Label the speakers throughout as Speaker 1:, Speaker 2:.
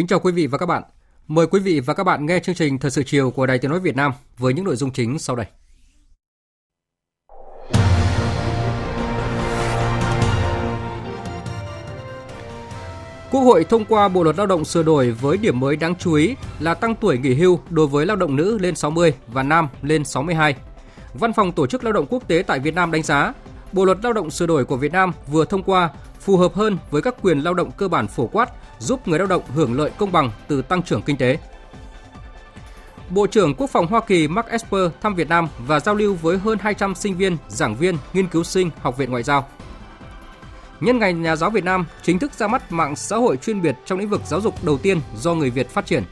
Speaker 1: Kính chào quý vị và các bạn. Mời quý vị và các bạn nghe chương trình Thời sự chiều của Đài Tiếng nói Việt Nam với những nội dung chính sau đây. Quốc hội thông qua Bộ luật Lao động sửa đổi với điểm mới đáng chú ý là tăng tuổi nghỉ hưu đối với lao động nữ lên 60 và nam lên 62. Văn phòng Tổ chức Lao động Quốc tế tại Việt Nam đánh giá, Bộ luật Lao động sửa đổi của Việt Nam vừa thông qua phù hợp hơn với các quyền lao động cơ bản phổ quát, giúp người lao động hưởng lợi công bằng từ tăng trưởng kinh tế. Bộ trưởng Quốc phòng Hoa Kỳ Mark Esper thăm Việt Nam và giao lưu với hơn 200 sinh viên, giảng viên, nghiên cứu sinh Học viện Ngoại giao. Nhân ngày Nhà giáo Việt Nam chính thức ra mắt mạng xã hội chuyên biệt trong lĩnh vực giáo dục đầu tiên do người Việt phát triển.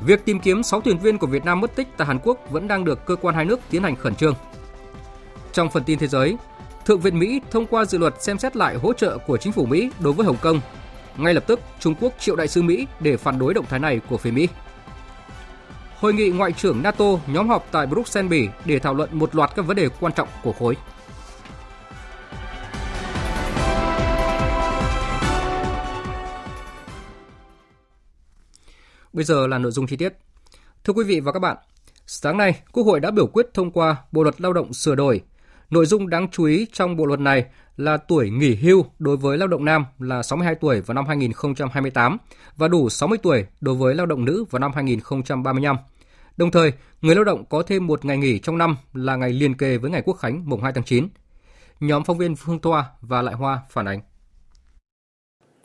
Speaker 1: Việc tìm kiếm 6 thuyền viên của Việt Nam mất tích tại Hàn Quốc vẫn đang được cơ quan hai nước tiến hành khẩn trương. Trong phần tin thế giới, Thượng viện Mỹ thông qua dự luật xem xét lại hỗ trợ của chính phủ Mỹ đối với Hồng Kông. Ngay lập tức, Trung Quốc triệu đại sứ Mỹ để phản đối động thái này của phía Mỹ. Hội nghị ngoại trưởng NATO nhóm họp tại Bruxelles, Bỉ để thảo luận một loạt các vấn đề quan trọng của khối. Bây giờ là nội dung chi tiết. Thưa quý vị và các bạn, sáng nay, Quốc hội đã biểu quyết thông qua Bộ luật Lao động sửa đổi Nội dung đáng chú ý trong bộ luật này là tuổi nghỉ hưu đối với lao động nam là 62 tuổi vào năm 2028 và đủ 60 tuổi đối với lao động nữ vào năm 2035. Đồng thời, người lao động có thêm một ngày nghỉ trong năm là ngày liên kề với ngày Quốc khánh mùng 2 tháng 9. Nhóm phóng viên Phương Toa và Lại Hoa phản ánh.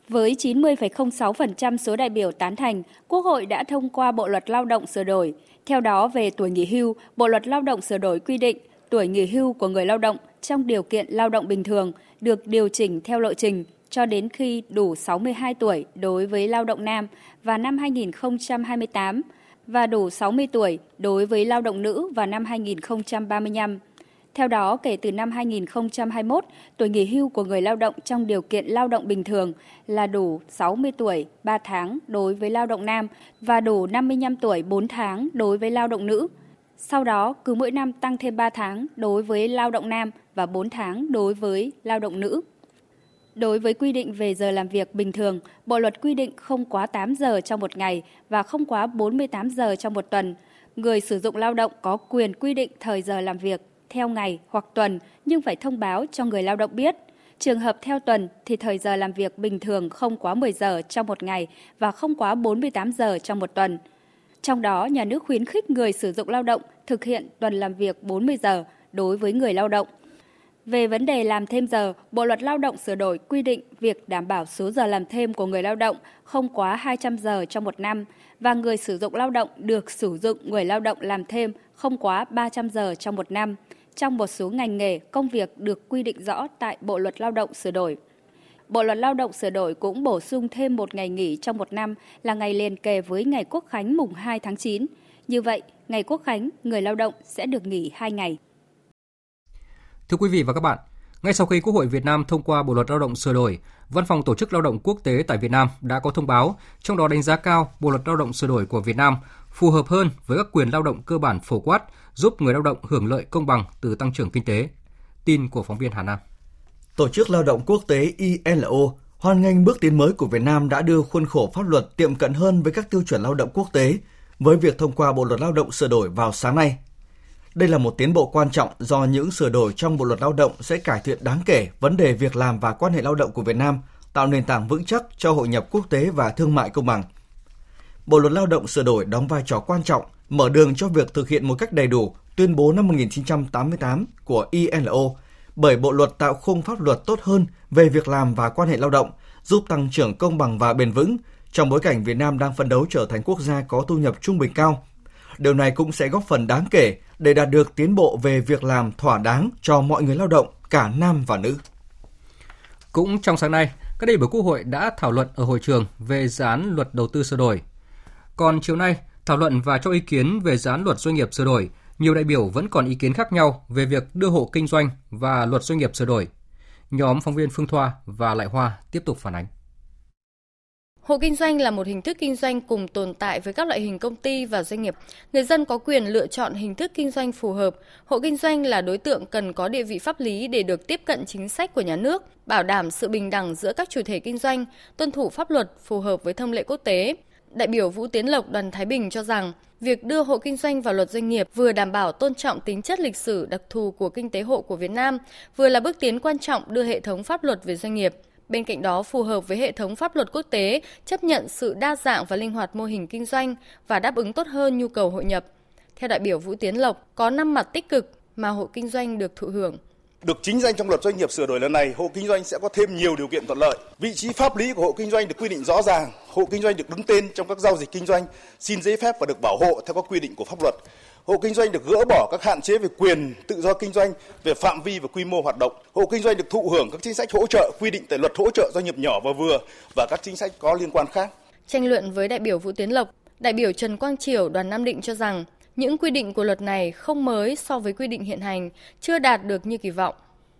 Speaker 2: Với 90,06% số đại biểu tán thành, Quốc hội đã thông qua Bộ luật Lao động sửa đổi. Theo đó, về tuổi nghỉ hưu, Bộ luật Lao động sửa đổi quy định tuổi nghỉ hưu của người lao động trong điều kiện lao động bình thường được điều chỉnh theo lộ trình cho đến khi đủ 62 tuổi đối với lao động nam vào năm 2028 và đủ 60 tuổi đối với lao động nữ vào năm 2035. Theo đó, kể từ năm 2021, tuổi nghỉ hưu của người lao động trong điều kiện lao động bình thường là đủ 60 tuổi 3 tháng đối với lao động nam và đủ 55 tuổi 4 tháng đối với lao động nữ. Sau đó, cứ mỗi năm tăng thêm 3 tháng đối với lao động nam và 4 tháng đối với lao động nữ. Đối với quy định về giờ làm việc bình thường, Bộ luật quy định không quá 8 giờ trong một ngày và không quá 48 giờ trong một tuần. Người sử dụng lao động có quyền quy định thời giờ làm việc theo ngày hoặc tuần nhưng phải thông báo cho người lao động biết. Trường hợp theo tuần thì thời giờ làm việc bình thường không quá 10 giờ trong một ngày và không quá 48 giờ trong một tuần. Trong đó, nhà nước khuyến khích người sử dụng lao động thực hiện tuần làm việc 40 giờ đối với người lao động. Về vấn đề làm thêm giờ, Bộ luật Lao động sửa đổi quy định việc đảm bảo số giờ làm thêm của người lao động không quá 200 giờ trong một năm và người sử dụng lao động được sử dụng người lao động làm thêm không quá 300 giờ trong một năm trong một số ngành nghề công việc được quy định rõ tại Bộ luật Lao động sửa đổi. Bộ luật Lao động sửa đổi cũng bổ sung thêm một ngày nghỉ trong một năm là ngày liền kề với ngày Quốc khánh mùng 2 tháng 9. Như vậy, ngày Quốc khánh, người lao động sẽ được nghỉ 2 ngày.
Speaker 1: Thưa quý vị và các bạn, ngay sau khi Quốc hội Việt Nam thông qua Bộ luật Lao động sửa đổi, Văn phòng Tổ chức Lao động Quốc tế tại Việt Nam đã có thông báo, trong đó đánh giá cao Bộ luật Lao động sửa đổi của Việt Nam phù hợp hơn với các quyền lao động cơ bản phổ quát, giúp người lao động hưởng lợi công bằng từ tăng trưởng kinh tế. Tin của phóng viên Hà Nam.
Speaker 3: Tổ chức Lao động Quốc tế ILO hoan nghênh bước tiến mới của Việt Nam đã đưa khuôn khổ pháp luật tiệm cận hơn với các tiêu chuẩn lao động quốc tế với việc thông qua Bộ luật Lao động sửa đổi vào sáng nay. Đây là một tiến bộ quan trọng do những sửa đổi trong Bộ luật Lao động sẽ cải thiện đáng kể vấn đề việc làm và quan hệ lao động của Việt Nam, tạo nền tảng vững chắc cho hội nhập quốc tế và thương mại công bằng. Bộ luật Lao động sửa đổi đóng vai trò quan trọng, mở đường cho việc thực hiện một cách đầy đủ tuyên bố năm 1988 của ILO bởi bộ luật tạo khung pháp luật tốt hơn về việc làm và quan hệ lao động, giúp tăng trưởng công bằng và bền vững trong bối cảnh Việt Nam đang phấn đấu trở thành quốc gia có thu nhập trung bình cao. Điều này cũng sẽ góp phần đáng kể để đạt được tiến bộ về việc làm thỏa đáng cho mọi người lao động, cả nam và nữ.
Speaker 1: Cũng trong sáng nay, các đại biểu Quốc hội đã thảo luận ở hội trường về dự án luật đầu tư sửa đổi. Còn chiều nay, thảo luận và cho ý kiến về dự án luật doanh nghiệp sửa đổi, nhiều đại biểu vẫn còn ý kiến khác nhau về việc đưa hộ kinh doanh và luật doanh nghiệp sửa đổi. Nhóm phóng viên Phương Thoa và Lại Hoa tiếp tục phản ánh.
Speaker 4: Hộ kinh doanh là một hình thức kinh doanh cùng tồn tại với các loại hình công ty và doanh nghiệp. Người dân có quyền lựa chọn hình thức kinh doanh phù hợp. Hộ kinh doanh là đối tượng cần có địa vị pháp lý để được tiếp cận chính sách của nhà nước, bảo đảm sự bình đẳng giữa các chủ thể kinh doanh, tuân thủ pháp luật phù hợp với thông lệ quốc tế. Đại biểu Vũ Tiến Lộc đoàn Thái Bình cho rằng, việc đưa hộ kinh doanh vào luật doanh nghiệp vừa đảm bảo tôn trọng tính chất lịch sử đặc thù của kinh tế hộ của Việt Nam, vừa là bước tiến quan trọng đưa hệ thống pháp luật về doanh nghiệp Bên cạnh đó, phù hợp với hệ thống pháp luật quốc tế, chấp nhận sự đa dạng và linh hoạt mô hình kinh doanh và đáp ứng tốt hơn nhu cầu hội nhập. Theo đại biểu Vũ Tiến Lộc, có 5 mặt tích cực mà hộ kinh doanh được thụ hưởng.
Speaker 5: Được chính danh trong luật doanh nghiệp sửa đổi lần này, hộ kinh doanh sẽ có thêm nhiều điều kiện thuận lợi. Vị trí pháp lý của hộ kinh doanh được quy định rõ ràng, hộ kinh doanh được đứng tên trong các giao dịch kinh doanh, xin giấy phép và được bảo hộ theo các quy định của pháp luật hộ kinh doanh được gỡ bỏ các hạn chế về quyền tự do kinh doanh, về phạm vi và quy mô hoạt động. Hộ kinh doanh được thụ hưởng các chính sách hỗ trợ quy định tại luật hỗ trợ doanh nghiệp nhỏ và vừa và các chính sách có liên quan khác.
Speaker 4: Tranh luận với đại biểu Vũ Tiến Lộc, đại biểu Trần Quang Triểu đoàn Nam Định cho rằng những quy định của luật này không mới so với quy định hiện hành, chưa đạt được như kỳ vọng.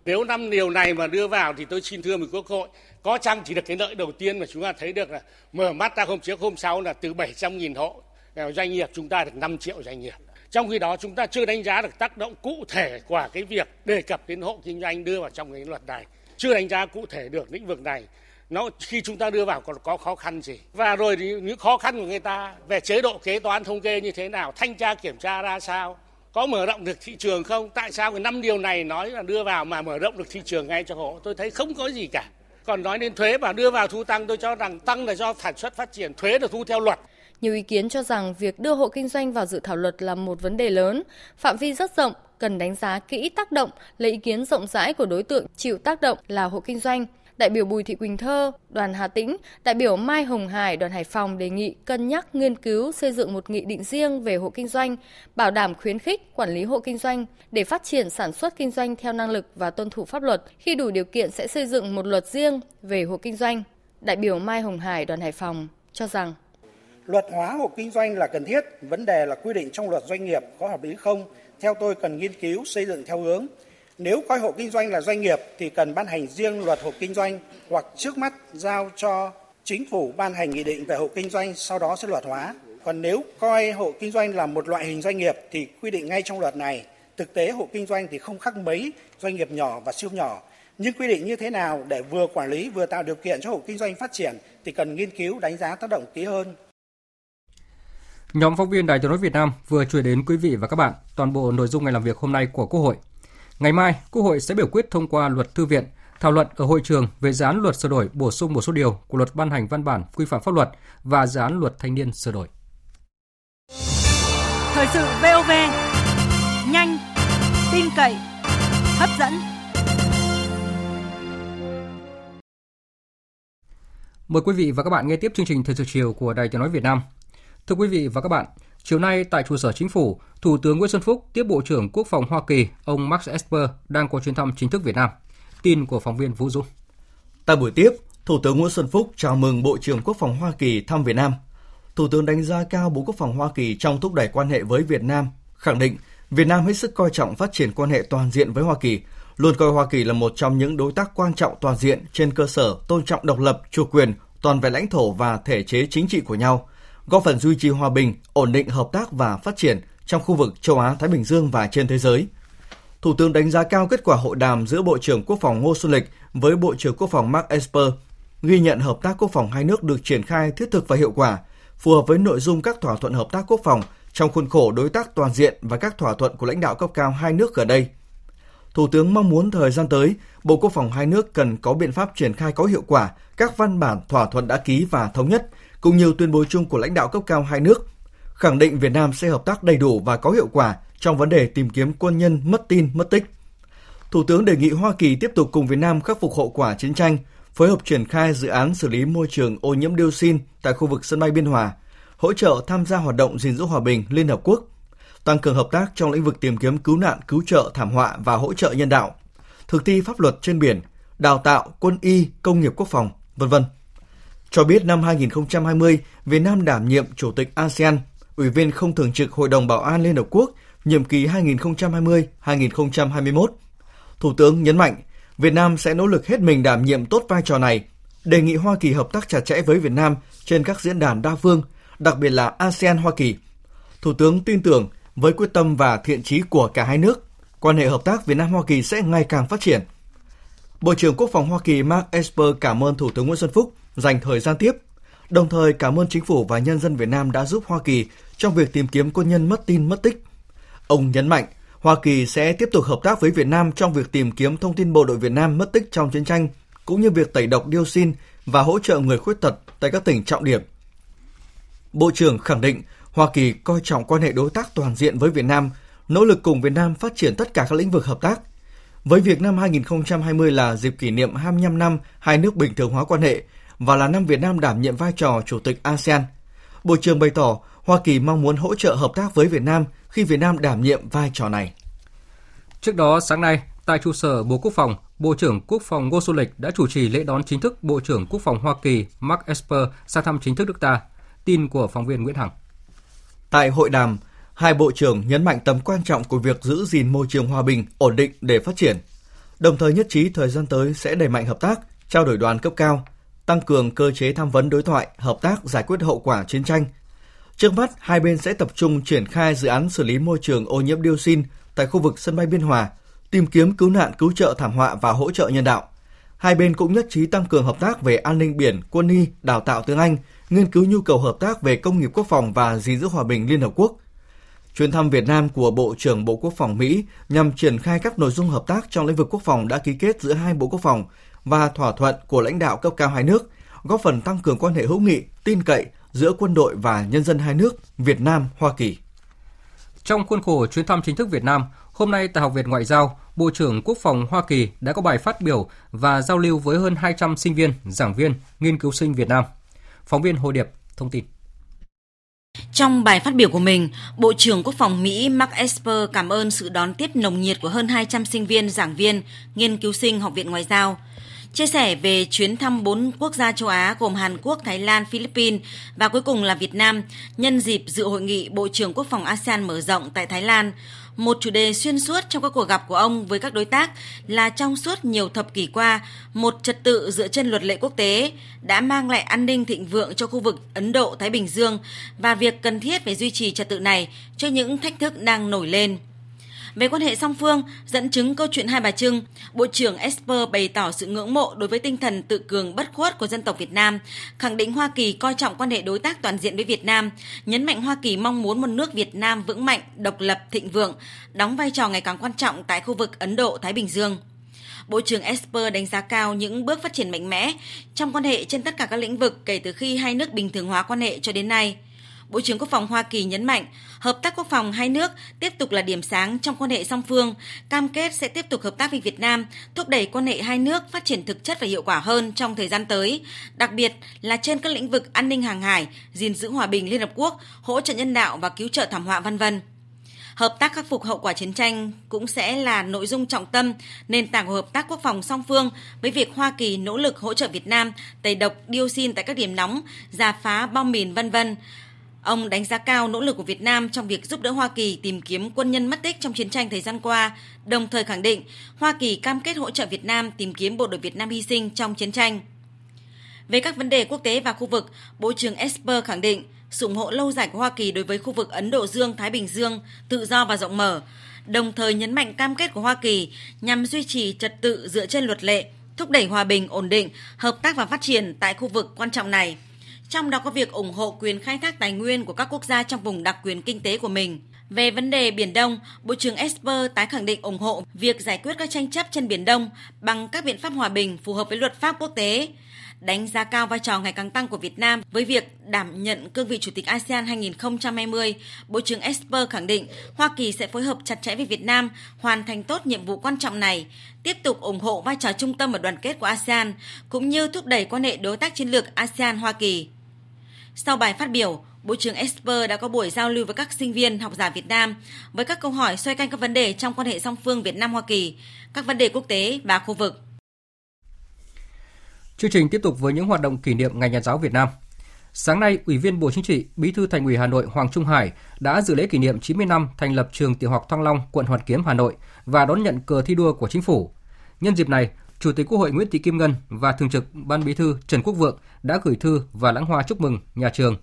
Speaker 6: Nếu năm điều này mà đưa vào thì tôi xin thưa với Quốc hội, có chăng chỉ được cái lợi đầu tiên mà chúng ta thấy được là mở mắt ra hôm trước hôm sau là từ 700.000 hộ ờ, doanh nghiệp chúng ta được 5 triệu doanh nghiệp trong khi đó chúng ta chưa đánh giá được tác động cụ thể của cái việc đề cập đến hộ kinh doanh đưa vào trong cái luật này chưa đánh giá cụ thể được lĩnh vực này nó khi chúng ta đưa vào còn có khó khăn gì? Và rồi thì những khó khăn của người ta về chế độ kế toán thống kê như thế nào? Thanh tra kiểm tra ra sao? Có mở rộng được thị trường không? Tại sao cái năm điều này nói là đưa vào mà mở rộng được thị trường ngay cho hộ? Tôi thấy không có gì cả. Còn nói đến thuế và đưa vào thu tăng tôi cho rằng tăng là do sản xuất phát triển thuế được thu theo luật.
Speaker 4: Nhiều ý kiến cho rằng việc đưa hộ kinh doanh vào dự thảo luật là một vấn đề lớn, phạm vi rất rộng, cần đánh giá kỹ tác động, lấy ý kiến rộng rãi của đối tượng chịu tác động là hộ kinh doanh. Đại biểu Bùi Thị Quỳnh Thơ, đoàn Hà Tĩnh, đại biểu Mai Hồng Hải, đoàn Hải Phòng đề nghị cân nhắc nghiên cứu xây dựng một nghị định riêng về hộ kinh doanh, bảo đảm khuyến khích quản lý hộ kinh doanh để phát triển sản xuất kinh doanh theo năng lực và tuân thủ pháp luật. Khi đủ điều kiện sẽ xây dựng một luật riêng về hộ kinh doanh. Đại biểu Mai Hồng Hải, đoàn Hải Phòng cho rằng
Speaker 7: Luật hóa hộ kinh doanh là cần thiết, vấn đề là quy định trong luật doanh nghiệp có hợp lý không? Theo tôi cần nghiên cứu xây dựng theo hướng nếu coi hộ kinh doanh là doanh nghiệp thì cần ban hành riêng luật hộ kinh doanh hoặc trước mắt giao cho chính phủ ban hành nghị định về hộ kinh doanh, sau đó sẽ luật hóa. Còn nếu coi hộ kinh doanh là một loại hình doanh nghiệp thì quy định ngay trong luật này. Thực tế hộ kinh doanh thì không khác mấy doanh nghiệp nhỏ và siêu nhỏ. Nhưng quy định như thế nào để vừa quản lý vừa tạo điều kiện cho hộ kinh doanh phát triển thì cần nghiên cứu, đánh giá, tác động kỹ hơn.
Speaker 1: Nhóm phóng viên Đài Tiếng nói Việt Nam vừa chuyển đến quý vị và các bạn toàn bộ nội dung ngày làm việc hôm nay của Quốc hội. Ngày mai, Quốc hội sẽ biểu quyết thông qua luật thư viện, thảo luận ở hội trường về dự án luật sửa đổi bổ sung một số điều của luật ban hành văn bản quy phạm pháp luật và dự án luật thanh niên sửa đổi.
Speaker 8: Thời sự VOV, nhanh, tin cậy, hấp dẫn.
Speaker 1: Mời quý vị và các bạn nghe tiếp chương trình Thời sự chiều của Đài Tiếng nói Việt Nam. Thưa quý vị và các bạn, chiều nay tại trụ sở chính phủ, Thủ tướng Nguyễn Xuân Phúc tiếp Bộ trưởng Quốc phòng Hoa Kỳ ông Max Esper đang có chuyến thăm chính thức Việt Nam. Tin của phóng viên Vũ Dung.
Speaker 3: Tại buổi tiếp, Thủ tướng Nguyễn Xuân Phúc chào mừng Bộ trưởng Quốc phòng Hoa Kỳ thăm Việt Nam. Thủ tướng đánh giá cao Bộ Quốc phòng Hoa Kỳ trong thúc đẩy quan hệ với Việt Nam, khẳng định Việt Nam hết sức coi trọng phát triển quan hệ toàn diện với Hoa Kỳ, luôn coi Hoa Kỳ là một trong những đối tác quan trọng toàn diện trên cơ sở tôn trọng độc lập, chủ quyền, toàn vẹn lãnh thổ và thể chế chính trị của nhau – góp phần duy trì hòa bình, ổn định hợp tác và phát triển trong khu vực châu Á Thái Bình Dương và trên thế giới. Thủ tướng đánh giá cao kết quả hội đàm giữa Bộ trưởng Quốc phòng Ngô Xuân Lịch với Bộ trưởng Quốc phòng Mark Esper, ghi nhận hợp tác quốc phòng hai nước được triển khai thiết thực và hiệu quả, phù hợp với nội dung các thỏa thuận hợp tác quốc phòng trong khuôn khổ đối tác toàn diện và các thỏa thuận của lãnh đạo cấp cao hai nước gần đây. Thủ tướng mong muốn thời gian tới, Bộ Quốc phòng hai nước cần có biện pháp triển khai có hiệu quả các văn bản thỏa thuận đã ký và thống nhất, cùng nhiều tuyên bố chung của lãnh đạo cấp cao hai nước, khẳng định Việt Nam sẽ hợp tác đầy đủ và có hiệu quả trong vấn đề tìm kiếm quân nhân mất tin, mất tích. Thủ tướng đề nghị Hoa Kỳ tiếp tục cùng Việt Nam khắc phục hậu quả chiến tranh, phối hợp triển khai dự án xử lý môi trường ô nhiễm dioxin tại khu vực sân bay Biên Hòa, hỗ trợ tham gia hoạt động gìn giữ hòa bình Liên Hợp Quốc, tăng cường hợp tác trong lĩnh vực tìm kiếm cứu nạn, cứu trợ, thảm họa và hỗ trợ nhân đạo, thực thi pháp luật trên biển, đào tạo, quân y, công nghiệp quốc phòng, vân vân. Cho biết năm 2020, Việt Nam đảm nhiệm Chủ tịch ASEAN, Ủy viên không thường trực Hội đồng Bảo an Liên Hợp Quốc, nhiệm kỳ 2020-2021. Thủ tướng nhấn mạnh, Việt Nam sẽ nỗ lực hết mình đảm nhiệm tốt vai trò này, đề nghị Hoa Kỳ hợp tác chặt chẽ với Việt Nam trên các diễn đàn đa phương, đặc biệt là ASEAN Hoa Kỳ. Thủ tướng tin tưởng với quyết tâm và thiện chí của cả hai nước, quan hệ hợp tác Việt Nam Hoa Kỳ sẽ ngày càng phát triển. Bộ trưởng Quốc phòng Hoa Kỳ Mark Esper cảm ơn Thủ tướng Nguyễn Xuân Phúc dành thời gian tiếp, đồng thời cảm ơn chính phủ và nhân dân Việt Nam đã giúp Hoa Kỳ trong việc tìm kiếm quân nhân mất tin mất tích. Ông nhấn mạnh, Hoa Kỳ sẽ tiếp tục hợp tác với Việt Nam trong việc tìm kiếm thông tin bộ đội Việt Nam mất tích trong chiến tranh, cũng như việc tẩy độc dioxin và hỗ trợ người khuyết tật tại các tỉnh trọng điểm. Bộ trưởng khẳng định Hoa Kỳ coi trọng quan hệ đối tác toàn diện với Việt Nam, nỗ lực cùng Việt Nam phát triển tất cả các lĩnh vực hợp tác. Với việc năm 2020 là dịp kỷ niệm 25 năm hai nước bình thường hóa quan hệ và là năm Việt Nam đảm nhiệm vai trò chủ tịch ASEAN, Bộ trưởng bày tỏ Hoa Kỳ mong muốn hỗ trợ hợp tác với Việt Nam khi Việt Nam đảm nhiệm vai trò này.
Speaker 1: Trước đó, sáng nay, tại trụ sở Bộ Quốc phòng, Bộ trưởng Quốc phòng Ngô Xuân Lịch đã chủ trì lễ đón chính thức Bộ trưởng Quốc phòng Hoa Kỳ Mark Esper sang thăm chính thức nước ta. Tin của phóng viên Nguyễn Hằng.
Speaker 3: Tại hội đàm, hai bộ trưởng nhấn mạnh tầm quan trọng của việc giữ gìn môi trường hòa bình, ổn định để phát triển. Đồng thời nhất trí thời gian tới sẽ đẩy mạnh hợp tác, trao đổi đoàn cấp cao, tăng cường cơ chế tham vấn đối thoại, hợp tác giải quyết hậu quả chiến tranh. Trước mắt, hai bên sẽ tập trung triển khai dự án xử lý môi trường ô nhiễm dioxin tại khu vực sân bay Biên Hòa, tìm kiếm cứu nạn cứu trợ thảm họa và hỗ trợ nhân đạo. Hai bên cũng nhất trí tăng cường hợp tác về an ninh biển, quân y, đào tạo tiếng Anh, nghiên cứu nhu cầu hợp tác về công nghiệp quốc phòng và gìn giữ hòa bình Liên Hợp Quốc. Chuyến thăm Việt Nam của Bộ trưởng Bộ Quốc phòng Mỹ nhằm triển khai các nội dung hợp tác trong lĩnh vực quốc phòng đã ký kết giữa hai Bộ Quốc phòng và thỏa thuận của lãnh đạo cấp cao hai nước, góp phần tăng cường quan hệ hữu nghị, tin cậy giữa quân đội và nhân dân hai nước Việt Nam Hoa Kỳ.
Speaker 1: Trong khuôn khổ chuyến thăm chính thức Việt Nam, hôm nay tại Học viện Ngoại giao, Bộ trưởng Quốc phòng Hoa Kỳ đã có bài phát biểu và giao lưu với hơn 200 sinh viên, giảng viên, nghiên cứu sinh Việt Nam. Phóng viên Hồ Điệp thông tin.
Speaker 9: Trong bài phát biểu của mình, Bộ trưởng Quốc phòng Mỹ Mark Esper cảm ơn sự đón tiếp nồng nhiệt của hơn 200 sinh viên, giảng viên, nghiên cứu sinh Học viện Ngoại giao. Chia sẻ về chuyến thăm bốn quốc gia châu Á gồm Hàn Quốc, Thái Lan, Philippines và cuối cùng là Việt Nam nhân dịp dự hội nghị Bộ trưởng Quốc phòng ASEAN mở rộng tại Thái Lan, một chủ đề xuyên suốt trong các cuộc gặp của ông với các đối tác là trong suốt nhiều thập kỷ qua, một trật tự dựa trên luật lệ quốc tế đã mang lại an ninh thịnh vượng cho khu vực Ấn Độ-Thái Bình Dương và việc cần thiết phải duy trì trật tự này cho những thách thức đang nổi lên. Về quan hệ song phương, dẫn chứng câu chuyện Hai Bà Trưng, Bộ trưởng Esper bày tỏ sự ngưỡng mộ đối với tinh thần tự cường bất khuất của dân tộc Việt Nam, khẳng định Hoa Kỳ coi trọng quan hệ đối tác toàn diện với Việt Nam, nhấn mạnh Hoa Kỳ mong muốn một nước Việt Nam vững mạnh, độc lập, thịnh vượng, đóng vai trò ngày càng quan trọng tại khu vực Ấn Độ-Thái Bình Dương. Bộ trưởng Esper đánh giá cao những bước phát triển mạnh mẽ trong quan hệ trên tất cả các lĩnh vực kể từ khi hai nước bình thường hóa quan hệ cho đến nay – Bộ trưởng Quốc phòng Hoa Kỳ nhấn mạnh, hợp tác quốc phòng hai nước tiếp tục là điểm sáng trong quan hệ song phương, cam kết sẽ tiếp tục hợp tác với Việt Nam, thúc đẩy quan hệ hai nước phát triển thực chất và hiệu quả hơn trong thời gian tới, đặc biệt là trên các lĩnh vực an ninh hàng hải, gìn giữ hòa bình Liên Hợp Quốc, hỗ trợ nhân đạo và cứu trợ thảm họa vân vân. Hợp tác khắc phục hậu quả chiến tranh cũng sẽ là nội dung trọng tâm, nền tảng của hợp tác quốc phòng song phương với việc Hoa Kỳ nỗ lực hỗ trợ Việt Nam tẩy độc dioxin tại các điểm nóng, giả phá bom mìn vân vân Ông đánh giá cao nỗ lực của Việt Nam trong việc giúp đỡ Hoa Kỳ tìm kiếm quân nhân mất tích trong chiến tranh thời gian qua, đồng thời khẳng định Hoa Kỳ cam kết hỗ trợ Việt Nam tìm kiếm bộ đội Việt Nam hy sinh trong chiến tranh. Về các vấn đề quốc tế và khu vực, Bộ trưởng Esper khẳng định sự ủng hộ lâu dài của Hoa Kỳ đối với khu vực Ấn Độ Dương-Thái Bình Dương tự do và rộng mở, đồng thời nhấn mạnh cam kết của Hoa Kỳ nhằm duy trì trật tự dựa trên luật lệ, thúc đẩy hòa bình, ổn định, hợp tác và phát triển tại khu vực quan trọng này trong đó có việc ủng hộ quyền khai thác tài nguyên của các quốc gia trong vùng đặc quyền kinh tế của mình. Về vấn đề Biển Đông, Bộ trưởng Esper tái khẳng định ủng hộ việc giải quyết các tranh chấp trên Biển Đông bằng các biện pháp hòa bình phù hợp với luật pháp quốc tế. đánh giá cao vai trò ngày càng tăng của Việt Nam với việc đảm nhận cương vị Chủ tịch ASEAN 2020. Bộ trưởng Esper khẳng định Hoa Kỳ sẽ phối hợp chặt chẽ với Việt Nam hoàn thành tốt nhiệm vụ quan trọng này, tiếp tục ủng hộ vai trò trung tâm và đoàn kết của ASEAN, cũng như thúc đẩy quan hệ đối tác chiến lược ASEAN-Hoa Kỳ. Sau bài phát biểu, Bộ trưởng Esper đã có buổi giao lưu với các sinh viên học giả Việt Nam với các câu hỏi xoay quanh các vấn đề trong quan hệ song phương Việt Nam Hoa Kỳ, các vấn đề quốc tế và khu vực.
Speaker 1: Chương trình tiếp tục với những hoạt động kỷ niệm Ngày Nhà giáo Việt Nam. Sáng nay, Ủy viên Bộ Chính trị, Bí thư Thành ủy Hà Nội Hoàng Trung Hải đã dự lễ kỷ niệm 90 năm thành lập trường Tiểu học Thăng Long, quận Hoàn Kiếm, Hà Nội và đón nhận cờ thi đua của chính phủ. Nhân dịp này, Chủ tịch Quốc hội Nguyễn Thị Kim Ngân và Thường trực Ban Bí thư Trần Quốc Vượng đã gửi thư và lãng hoa chúc mừng nhà trường.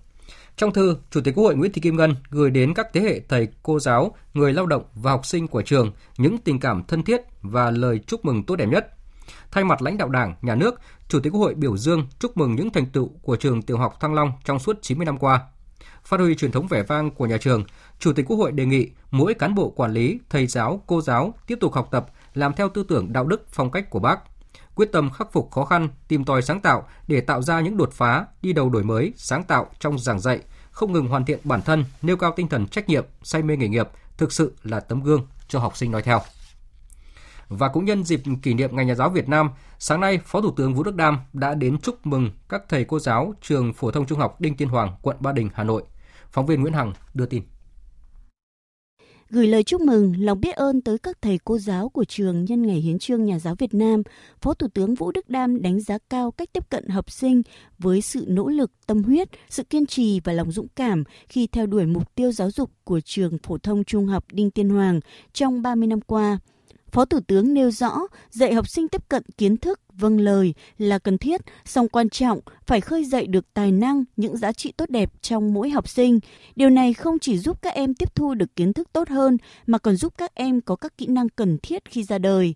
Speaker 1: Trong thư, Chủ tịch Quốc hội Nguyễn Thị Kim Ngân gửi đến các thế hệ thầy, cô giáo, người lao động và học sinh của trường những tình cảm thân thiết và lời chúc mừng tốt đẹp nhất. Thay mặt lãnh đạo Đảng, Nhà nước, Chủ tịch Quốc hội biểu dương chúc mừng những thành tựu của trường Tiểu học Thăng Long trong suốt 90 năm qua. Phát huy truyền thống vẻ vang của nhà trường, Chủ tịch Quốc hội đề nghị mỗi cán bộ quản lý, thầy giáo, cô giáo tiếp tục học tập, làm theo tư tưởng đạo đức, phong cách của Bác, quyết tâm khắc phục khó khăn, tìm tòi sáng tạo để tạo ra những đột phá, đi đầu đổi mới, sáng tạo trong giảng dạy, không ngừng hoàn thiện bản thân, nêu cao tinh thần trách nhiệm, say mê nghề nghiệp, thực sự là tấm gương cho học sinh nói theo. Và cũng nhân dịp kỷ niệm Ngày Nhà giáo Việt Nam, sáng nay Phó Thủ tướng Vũ Đức Đam đã đến chúc mừng các thầy cô giáo trường phổ thông trung học Đinh Tiên Hoàng, quận Ba Đình, Hà Nội. Phóng viên Nguyễn Hằng đưa tin
Speaker 10: gửi lời chúc mừng, lòng biết ơn tới các thầy cô giáo của trường nhân ngày hiến trương nhà giáo Việt Nam, Phó Thủ tướng Vũ Đức Đam đánh giá cao cách tiếp cận học sinh với sự nỗ lực, tâm huyết, sự kiên trì và lòng dũng cảm khi theo đuổi mục tiêu giáo dục của trường phổ thông trung học Đinh Tiên Hoàng trong 30 năm qua. Phó Thủ tướng nêu rõ, dạy học sinh tiếp cận kiến thức, vâng lời là cần thiết, song quan trọng phải khơi dậy được tài năng, những giá trị tốt đẹp trong mỗi học sinh. Điều này không chỉ giúp các em tiếp thu được kiến thức tốt hơn, mà còn giúp các em có các kỹ năng cần thiết khi ra đời.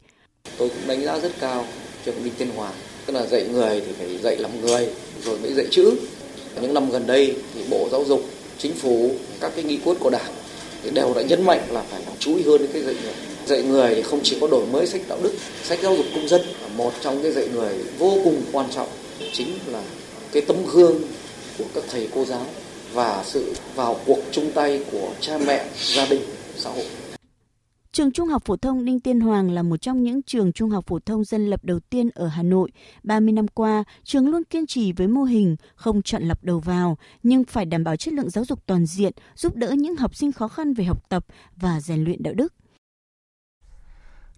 Speaker 11: Tôi cũng đánh giá rất cao trường Đinh Tiên Hoàng, tức là dạy người thì phải dạy làm người, rồi mới dạy chữ. Những năm gần đây thì Bộ Giáo dục, Chính phủ, các cái nghị quyết của Đảng đều đã nhấn mạnh là phải chú ý hơn đến cái dạy người. Dạy người thì không chỉ có đổi mới sách đạo đức, sách giáo dục công dân một trong cái dạy người vô cùng quan trọng, chính là cái tấm gương của các thầy cô giáo và sự vào cuộc chung tay của cha mẹ, gia đình, xã hội.
Speaker 10: Trường Trung học phổ thông Đinh Tiên Hoàng là một trong những trường trung học phổ thông dân lập đầu tiên ở Hà Nội. 30 năm qua, trường luôn kiên trì với mô hình không chọn lọc đầu vào, nhưng phải đảm bảo chất lượng giáo dục toàn diện, giúp đỡ những học sinh khó khăn về học tập và rèn luyện đạo đức.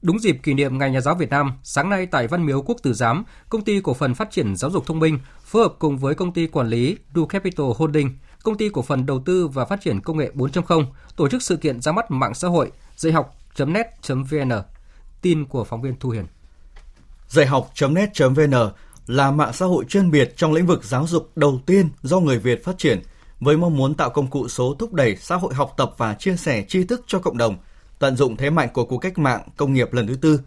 Speaker 1: Đúng dịp kỷ niệm Ngày Nhà giáo Việt Nam, sáng nay tại Văn Miếu Quốc Tử Giám, Công ty Cổ phần Phát triển Giáo dục Thông minh phối hợp cùng với Công ty Quản lý Du Capital Holding, Công ty Cổ phần Đầu tư và Phát triển Công nghệ 4.0 tổ chức sự kiện ra mắt mạng xã hội dạy học học.net.vn. Tin của phóng viên Thu Hiền.
Speaker 3: Dạy học.net.vn là mạng xã hội chuyên biệt trong lĩnh vực giáo dục đầu tiên do người Việt phát triển với mong muốn tạo công cụ số thúc đẩy xã hội học tập và chia sẻ tri thức cho cộng đồng – tận dụng thế mạnh của cuộc cách mạng công nghiệp lần thứ tư.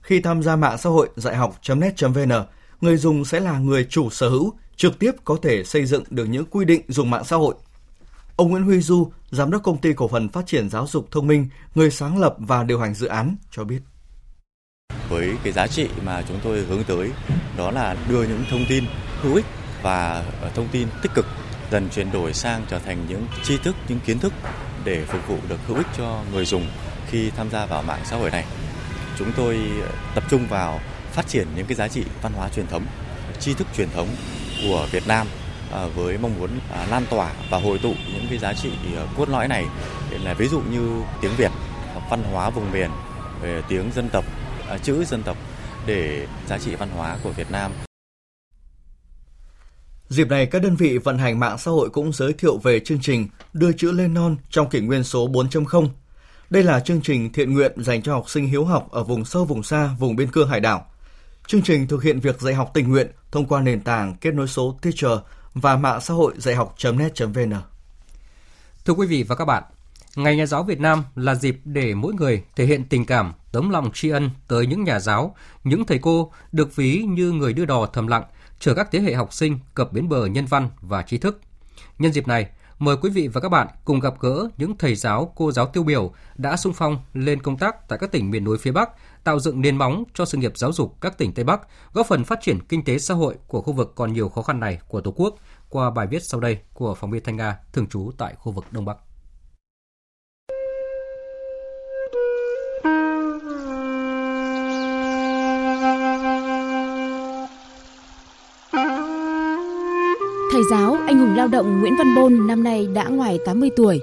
Speaker 3: Khi tham gia mạng xã hội dạy học.net.vn, người dùng sẽ là người chủ sở hữu, trực tiếp có thể xây dựng được những quy định dùng mạng xã hội. Ông Nguyễn Huy Du, giám đốc công ty cổ phần phát triển giáo dục thông minh, người sáng lập và điều hành dự án cho biết.
Speaker 12: Với cái giá trị mà chúng tôi hướng tới đó là đưa những thông tin hữu ích và ờ, thông tin tích cực dần chuyển đổi sang trở thành những tri thức, những kiến thức để phục vụ được hữu ích cho người dùng khi tham gia vào mạng xã hội này. Chúng tôi ờ, tập trung vào phát triển những cái giá trị văn hóa truyền thống, tri thức truyền thống của Việt Nam À, với mong muốn à, lan tỏa và hồi tụ những cái giá trị à, cốt lõi này là ví dụ như tiếng Việt, văn hóa vùng miền, về tiếng dân tộc, chữ dân tộc để giá trị văn hóa của Việt Nam
Speaker 3: Dịp này, các đơn vị vận hành mạng xã hội cũng giới thiệu về chương trình Đưa chữ lên non trong kỷ nguyên số 4.0. Đây là chương trình thiện nguyện dành cho học sinh hiếu học ở vùng sâu vùng xa, vùng biên cương hải đảo. Chương trình thực hiện việc dạy học tình nguyện thông qua nền tảng kết nối số Teacher và mạng xã hội dạy học.net.vn.
Speaker 1: Thưa quý vị và các bạn, Ngày Nhà giáo Việt Nam là dịp để mỗi người thể hiện tình cảm, tấm lòng tri ân tới những nhà giáo, những thầy cô được ví như người đưa đò thầm lặng chở các thế hệ học sinh cập bến bờ nhân văn và trí thức. Nhân dịp này, mời quý vị và các bạn cùng gặp gỡ những thầy giáo, cô giáo tiêu biểu đã sung phong lên công tác tại các tỉnh miền núi phía Bắc, tạo dựng nền móng cho sự nghiệp giáo dục các tỉnh Tây Bắc, góp phần phát triển kinh tế xã hội của khu vực còn nhiều khó khăn này của Tổ quốc qua bài viết sau đây của phóng viên Thanh Nga thường trú tại khu vực Đông Bắc.
Speaker 13: Thầy giáo anh hùng lao động Nguyễn Văn Bôn năm nay đã ngoài 80 tuổi.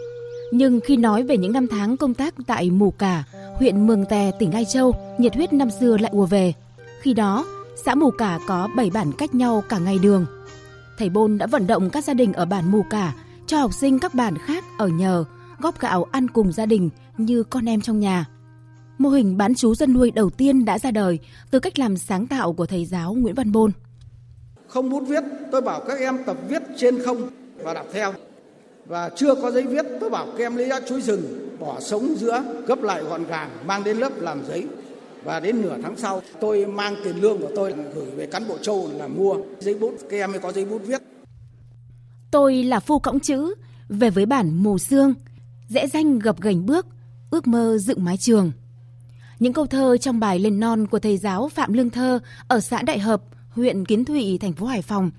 Speaker 13: Nhưng khi nói về những năm tháng công tác tại Mù Cả, huyện Mường Tè, tỉnh Lai Châu, nhiệt huyết năm xưa lại ùa về. Khi đó, xã Mù Cả có 7 bản cách nhau cả ngày đường. Thầy Bôn đã vận động các gia đình ở bản Mù Cả cho học sinh các bản khác ở nhờ, góp gạo ăn cùng gia đình như con em trong nhà. Mô hình bán chú dân nuôi đầu tiên đã ra đời từ cách làm sáng tạo của thầy giáo Nguyễn Văn Bôn
Speaker 14: không bút viết tôi bảo các em tập viết trên không và đọc theo và chưa có giấy viết tôi bảo các em lấy lá chuối rừng bỏ sống giữa gấp lại gọn gàng mang đến lớp làm giấy. Và đến nửa tháng sau tôi mang tiền lương của tôi gửi về cán bộ châu là mua giấy bút. Các em mới có giấy bút viết.
Speaker 13: Tôi là phu cõng chữ về với bản mù xương dễ danh gập gành bước ước mơ dựng mái trường. Những câu thơ trong bài lên non của thầy giáo phạm lương thơ ở xã đại hợp huyện Kiến Thụy, thành phố Hải Phòng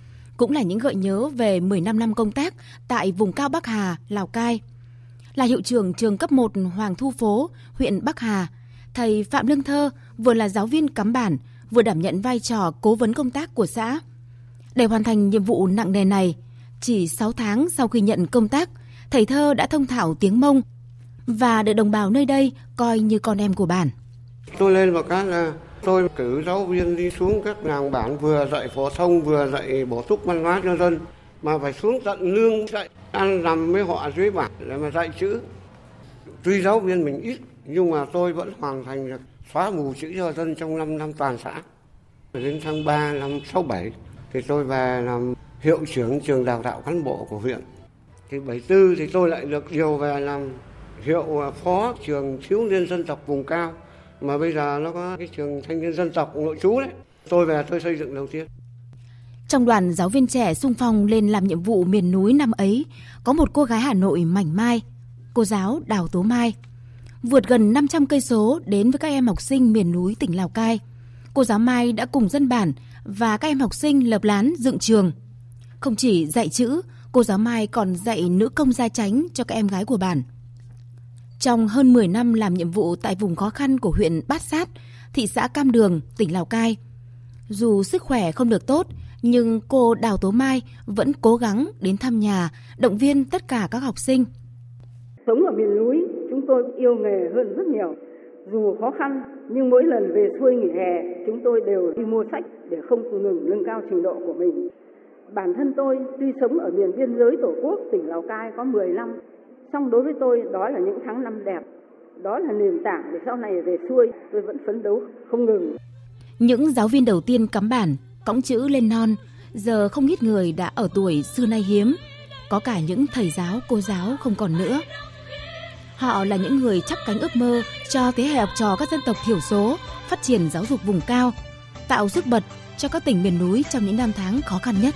Speaker 13: cũng là những gợi nhớ về 15 năm công tác tại vùng cao Bắc Hà, Lào Cai. Là hiệu trưởng trường cấp 1 Hoàng Thu Phố, huyện Bắc Hà, thầy Phạm Lương Thơ vừa là giáo viên cắm bản, vừa đảm nhận vai trò cố vấn công tác của xã. Để hoàn thành nhiệm vụ nặng nề này, chỉ 6 tháng sau khi nhận công tác, thầy Thơ đã thông thạo tiếng Mông và được đồng bào nơi đây coi như con em của bản.
Speaker 15: Tôi lên một cái là Tôi cử giáo viên đi xuống các làng bản vừa dạy phổ thông, vừa dạy bổ túc văn hóa cho dân, mà phải xuống tận lương dạy, ăn nằm với họ dưới bản để mà dạy chữ. Tuy giáo viên mình ít, nhưng mà tôi vẫn hoàn thành được xóa mù chữ cho dân trong 5 năm toàn xã. Đến tháng 3 năm 67 thì tôi về làm hiệu trưởng trường đào tạo cán bộ của huyện. Thì 74 thì tôi lại được điều về làm hiệu phó trường thiếu niên dân tộc vùng cao mà bây giờ nó có cái trường thanh niên dân tộc nội trú đấy. Tôi về tôi xây dựng đầu tiên.
Speaker 13: Trong đoàn, giáo viên trẻ sung phong lên làm nhiệm vụ miền núi năm ấy, có một cô gái Hà Nội mảnh mai, cô giáo Đào Tố Mai. Vượt gần 500 cây số đến với các em học sinh miền núi tỉnh Lào Cai. Cô giáo Mai đã cùng dân bản và các em học sinh lập lán dựng trường. Không chỉ dạy chữ, cô giáo Mai còn dạy nữ công gia chánh cho các em gái của bản trong hơn 10 năm làm nhiệm vụ tại vùng khó khăn của huyện Bát Sát, thị xã Cam Đường, tỉnh Lào Cai. Dù sức khỏe không được tốt, nhưng cô Đào Tố Mai vẫn cố gắng đến thăm nhà, động viên tất cả các học sinh.
Speaker 16: Sống ở miền núi, chúng tôi yêu nghề hơn rất nhiều. Dù khó khăn, nhưng mỗi lần về xuôi nghỉ hè, chúng tôi đều đi mua sách để không ngừng nâng cao trình độ của mình. Bản thân tôi tuy sống ở miền biên giới Tổ quốc tỉnh Lào Cai có 10 năm, Xong đối với tôi đó là những tháng năm đẹp, đó là nền tảng để sau này về xuôi tôi vẫn phấn đấu không ngừng.
Speaker 13: Những giáo viên đầu tiên cắm bản, cõng chữ lên non, giờ không ít người đã ở tuổi xưa nay hiếm, có cả những thầy giáo, cô giáo không còn nữa. Họ là những người chắp cánh ước mơ cho thế hệ học trò các dân tộc thiểu số phát triển giáo dục vùng cao, tạo sức bật cho các tỉnh miền núi trong những năm tháng khó khăn nhất.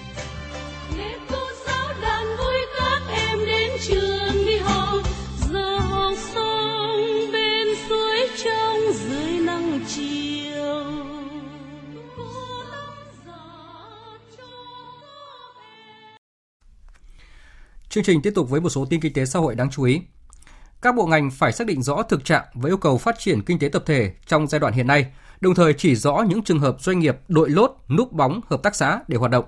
Speaker 1: Chương trình tiếp tục với một số tin kinh tế xã hội đáng chú ý. Các bộ ngành phải xác định rõ thực trạng với yêu cầu phát triển kinh tế tập thể trong giai đoạn hiện nay, đồng thời chỉ rõ những trường hợp doanh nghiệp đội lốt, núp bóng hợp tác xã để hoạt động.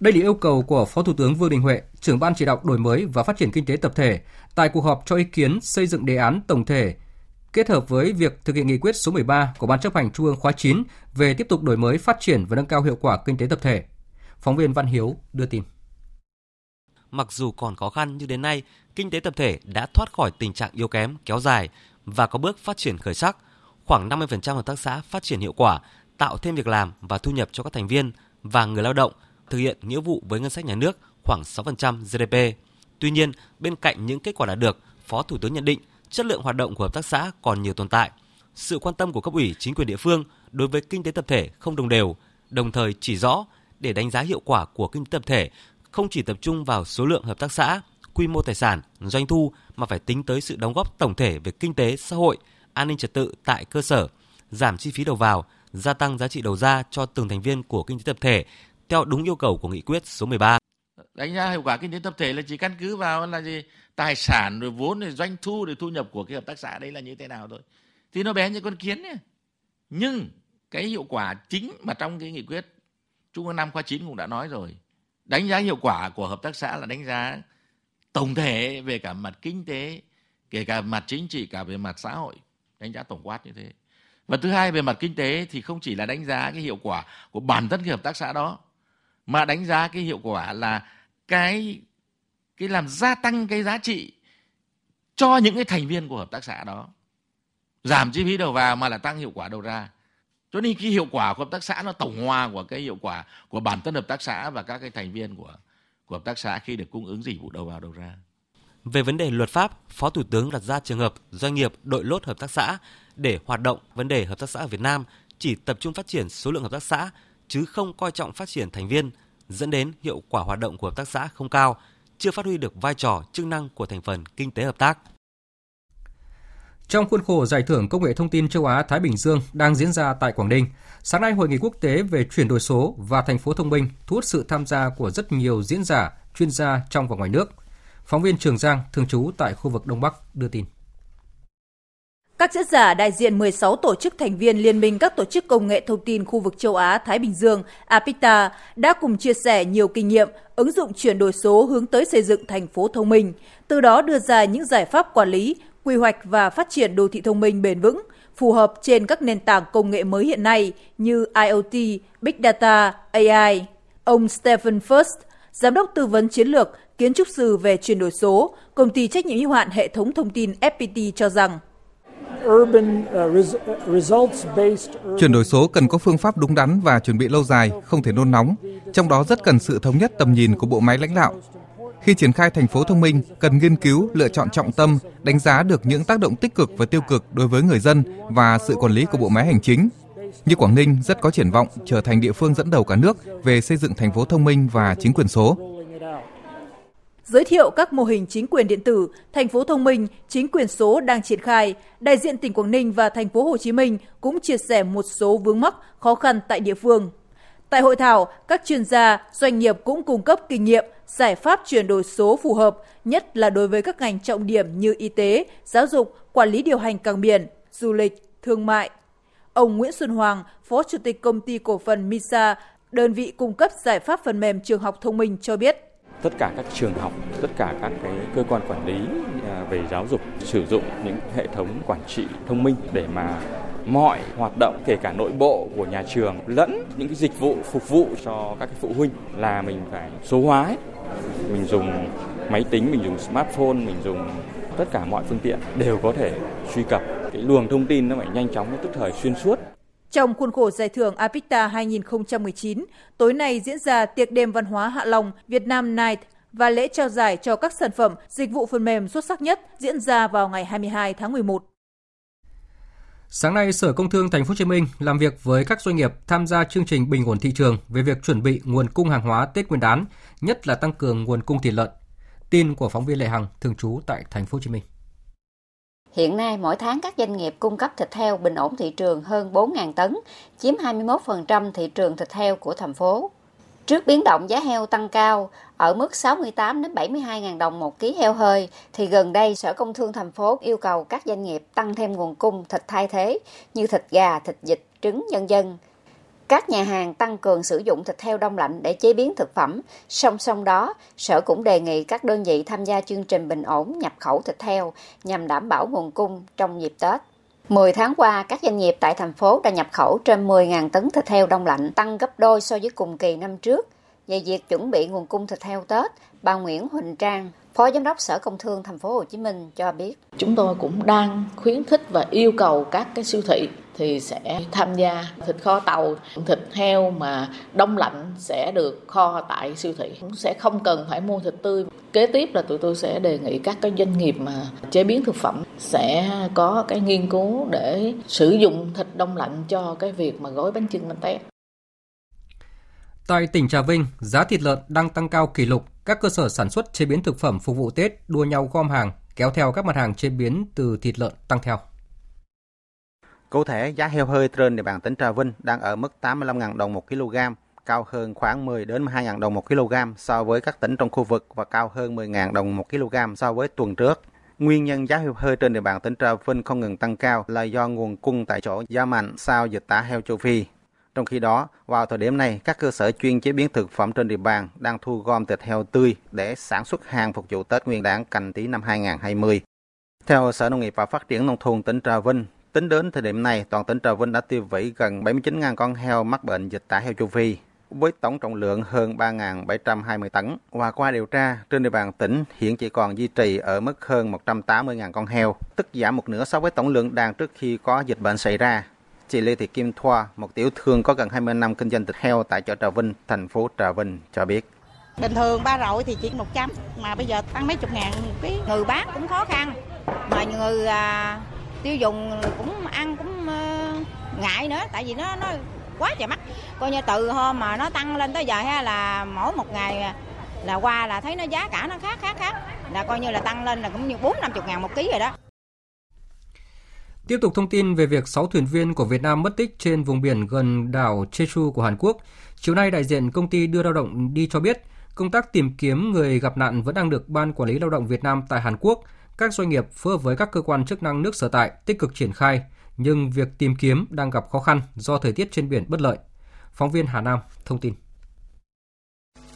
Speaker 1: Đây là yêu cầu của Phó Thủ tướng Vương Đình Huệ, trưởng ban chỉ đạo đổi mới và phát triển kinh tế tập thể tại cuộc họp cho ý kiến xây dựng đề án tổng thể kết hợp với việc thực hiện nghị quyết số 13 của Ban chấp hành Trung ương khóa 9 về tiếp tục đổi mới, phát triển và nâng cao hiệu quả kinh tế tập thể. Phóng viên Văn Hiếu đưa tin
Speaker 17: mặc dù còn khó khăn nhưng đến nay, kinh tế tập thể đã thoát khỏi tình trạng yếu kém kéo dài và có bước phát triển khởi sắc. Khoảng 50% hợp tác xã phát triển hiệu quả, tạo thêm việc làm và thu nhập cho các thành viên và người lao động, thực hiện nghĩa vụ với ngân sách nhà nước khoảng 6% GDP. Tuy nhiên, bên cạnh những kết quả đạt được, Phó Thủ tướng nhận định chất lượng hoạt động của hợp tác xã còn nhiều tồn tại. Sự quan tâm của cấp ủy chính quyền địa phương đối với kinh tế tập thể không đồng đều, đồng thời chỉ rõ để đánh giá hiệu quả của kinh tế tập thể không chỉ tập trung vào số lượng hợp tác xã, quy mô tài sản, doanh thu mà phải tính tới sự đóng góp tổng thể về kinh tế, xã hội, an ninh trật tự tại cơ sở, giảm chi phí đầu vào, gia tăng giá trị đầu ra cho từng thành viên của kinh tế tập thể theo đúng yêu cầu của nghị quyết số 13.
Speaker 18: Đánh giá hiệu quả kinh tế tập thể là chỉ căn cứ vào là gì tài sản rồi vốn rồi doanh thu rồi thu nhập của cái hợp tác xã đấy là như thế nào thôi. Thì nó bé như con kiến ấy. Nhưng cái hiệu quả chính mà trong cái nghị quyết Trung ương năm khóa 9 cũng đã nói rồi. Đánh giá hiệu quả của hợp tác xã là đánh giá tổng thể về cả mặt kinh tế, kể cả mặt chính trị, cả về mặt xã hội. Đánh giá tổng quát như thế. Và thứ hai về mặt kinh tế thì không chỉ là đánh giá cái hiệu quả của bản thân cái hợp tác xã đó mà đánh giá cái hiệu quả là cái cái làm gia tăng cái giá trị cho những cái thành viên của hợp tác xã đó. Giảm chi phí đầu vào mà là tăng hiệu quả đầu ra. Cho nên cái hiệu quả của hợp tác xã nó tổng hòa của cái hiệu quả của bản thân hợp tác xã và các cái thành viên của của hợp tác xã khi được cung ứng dịch vụ đầu vào đầu ra.
Speaker 17: Về vấn đề luật pháp, Phó Thủ tướng đặt ra trường hợp doanh nghiệp đội lốt hợp tác xã để hoạt động vấn đề hợp tác xã ở Việt Nam chỉ tập trung phát triển số lượng hợp tác xã chứ không coi trọng phát triển thành viên, dẫn đến hiệu quả hoạt động của hợp tác xã không cao, chưa phát huy được vai trò chức năng của thành phần kinh tế hợp tác.
Speaker 1: Trong khuôn khổ giải thưởng công nghệ thông tin châu Á Thái Bình Dương đang diễn ra tại Quảng Ninh, sáng nay hội nghị quốc tế về chuyển đổi số và thành phố thông minh thu hút sự tham gia của rất nhiều diễn giả, chuyên gia trong và ngoài nước. Phóng viên Trường Giang thường trú tại khu vực Đông Bắc đưa tin.
Speaker 19: Các diễn giả đại diện 16 tổ chức thành viên Liên minh các tổ chức công nghệ thông tin khu vực châu Á Thái Bình Dương APITA đã cùng chia sẻ nhiều kinh nghiệm ứng dụng chuyển đổi số hướng tới xây dựng thành phố thông minh, từ đó đưa ra những giải pháp quản lý, quy hoạch và phát triển đô thị thông minh bền vững, phù hợp trên các nền tảng công nghệ mới hiện nay như IoT, Big Data, AI. Ông Stephen First, giám đốc tư vấn chiến lược, kiến trúc sư về chuyển đổi số, công ty trách nhiệm hữu hạn hệ thống thông tin FPT cho rằng
Speaker 20: Chuyển đổi số cần có phương pháp đúng đắn và chuẩn bị lâu dài, không thể nôn nóng. Trong đó rất cần sự thống nhất tầm nhìn của bộ máy lãnh đạo. Khi triển khai thành phố thông minh, cần nghiên cứu, lựa chọn trọng tâm, đánh giá được những tác động tích cực và tiêu cực đối với người dân và sự quản lý của bộ máy hành chính. Như Quảng Ninh rất có triển vọng trở thành địa phương dẫn đầu cả nước về xây dựng thành phố thông minh và chính quyền số
Speaker 19: giới thiệu các mô hình chính quyền điện tử, thành phố thông minh, chính quyền số đang triển khai, đại diện tỉnh Quảng Ninh và thành phố Hồ Chí Minh cũng chia sẻ một số vướng mắc, khó khăn tại địa phương. Tại hội thảo, các chuyên gia, doanh nghiệp cũng cung cấp kinh nghiệm, giải pháp chuyển đổi số phù hợp, nhất là đối với các ngành trọng điểm như y tế, giáo dục, quản lý điều hành cảng biển, du lịch, thương mại. Ông Nguyễn Xuân Hoàng, Phó Chủ tịch Công ty Cổ phần MISA, đơn vị cung cấp giải pháp phần mềm trường học thông minh cho biết
Speaker 21: tất cả các trường học, tất cả các cái cơ quan quản lý à, về giáo dục sử dụng những hệ thống quản trị thông minh để mà mọi hoạt động kể cả nội bộ của nhà trường lẫn những cái dịch vụ phục vụ cho các cái phụ huynh là mình phải số hóa ấy. mình dùng máy tính mình dùng smartphone mình dùng tất cả mọi phương tiện đều có thể truy cập cái luồng thông tin nó phải nhanh chóng tức thời xuyên suốt
Speaker 19: trong khuôn khổ giải thưởng Apicta 2019, tối nay diễn ra tiệc đêm văn hóa Hạ Long Việt Nam Night và lễ trao giải cho các sản phẩm, dịch vụ phần mềm xuất sắc nhất diễn ra vào ngày 22 tháng 11.
Speaker 1: Sáng nay, Sở Công Thương Thành phố Hồ Chí Minh làm việc với các doanh nghiệp tham gia chương trình bình ổn thị trường về việc chuẩn bị nguồn cung hàng hóa Tết Nguyên đán, nhất là tăng cường nguồn cung thịt lợn. Tin của phóng viên Lệ Hằng thường trú tại Thành phố Hồ Chí Minh.
Speaker 22: Hiện nay, mỗi tháng các doanh nghiệp cung cấp thịt heo bình ổn thị trường hơn 4.000 tấn, chiếm 21% thị trường thịt heo của thành phố. Trước biến động giá heo tăng cao ở mức 68 đến 72 000 đồng một ký heo hơi thì gần đây Sở Công Thương thành phố yêu cầu các doanh nghiệp tăng thêm nguồn cung thịt thay thế như thịt gà, thịt vịt, trứng nhân dân. Các nhà hàng tăng cường sử dụng thịt heo đông lạnh để chế biến thực phẩm. Song song đó, Sở cũng đề nghị các đơn vị tham gia chương trình bình ổn nhập khẩu thịt heo nhằm đảm bảo nguồn cung trong dịp Tết. 10 tháng qua, các doanh nghiệp tại thành phố đã nhập khẩu trên 10.000 tấn thịt heo đông lạnh, tăng gấp đôi so với cùng kỳ năm trước. Về việc chuẩn bị nguồn cung thịt heo Tết, bà Nguyễn Huỳnh Trang, Phó Giám đốc Sở Công Thương Thành phố Hồ Chí Minh cho biết.
Speaker 23: Chúng tôi cũng đang khuyến khích và yêu cầu các cái siêu thị thì sẽ tham gia thịt kho tàu, thịt heo mà đông lạnh sẽ được kho tại siêu thị. Cũng sẽ không cần phải mua thịt tươi. Kế tiếp là tụi tôi sẽ đề nghị các cái doanh nghiệp mà chế biến thực phẩm sẽ có cái nghiên cứu để sử dụng thịt đông lạnh cho cái việc mà gói bánh chưng bánh tét.
Speaker 1: Tại tỉnh Trà Vinh, giá thịt lợn đang tăng cao kỷ lục các cơ sở sản xuất chế biến thực phẩm phục vụ Tết đua nhau gom hàng, kéo theo các mặt hàng chế biến từ thịt lợn tăng theo.
Speaker 24: Cụ thể, giá heo hơi trên địa bàn tỉnh Trà Vinh đang ở mức 85.000 đồng một kg, cao hơn khoảng 10 đến 12.000 đồng một kg so với các tỉnh trong khu vực và cao hơn 10.000 đồng một kg so với tuần trước. Nguyên nhân giá heo hơi trên địa bàn tỉnh Trà Vinh không ngừng tăng cao là do nguồn cung tại chỗ gia mạnh sau dịch tả heo châu Phi. Trong khi đó, vào thời điểm này, các cơ sở chuyên chế biến thực phẩm trên địa bàn đang thu gom thịt heo tươi để sản xuất hàng phục vụ Tết Nguyên đán canh tí năm 2020. Theo Sở Nông nghiệp và Phát triển Nông thôn tỉnh Trà Vinh, tính đến thời điểm này, toàn tỉnh Trà Vinh đã tiêu hủy gần 79.000 con heo mắc bệnh dịch tả heo châu Phi, với tổng trọng lượng hơn 3.720 tấn. Và qua điều tra, trên địa bàn tỉnh hiện chỉ còn duy trì ở mức hơn 180.000 con heo, tức giảm một nửa so với tổng lượng đàn trước khi có dịch bệnh xảy ra. Chị Lê Thị Kim Thoa, một tiểu thương có gần 20 năm kinh doanh thịt heo tại chợ Trà Vinh, thành phố Trà Vinh cho biết.
Speaker 25: Bình thường ba rọi thì chỉ 100, mà bây giờ tăng mấy chục ngàn ký. Người bán cũng khó khăn, mà người à, tiêu dùng cũng ăn cũng à, ngại nữa, tại vì nó nó quá trời mắc. Coi như từ hôm mà nó tăng lên tới giờ ha là mỗi một ngày là qua là thấy nó giá cả nó khác khác khác là coi như là tăng lên là cũng như bốn năm chục ngàn một ký rồi đó.
Speaker 1: Tiếp tục thông tin về việc 6 thuyền viên của Việt Nam mất tích trên vùng biển gần đảo Jeju của Hàn Quốc. Chiều nay, đại diện công ty đưa lao động đi cho biết, công tác tìm kiếm người gặp nạn vẫn đang được Ban Quản lý Lao động Việt Nam tại Hàn Quốc, các doanh nghiệp phối hợp với các cơ quan chức năng nước sở tại tích cực triển khai, nhưng việc tìm kiếm đang gặp khó khăn do thời tiết trên biển bất lợi. Phóng viên Hà Nam thông tin.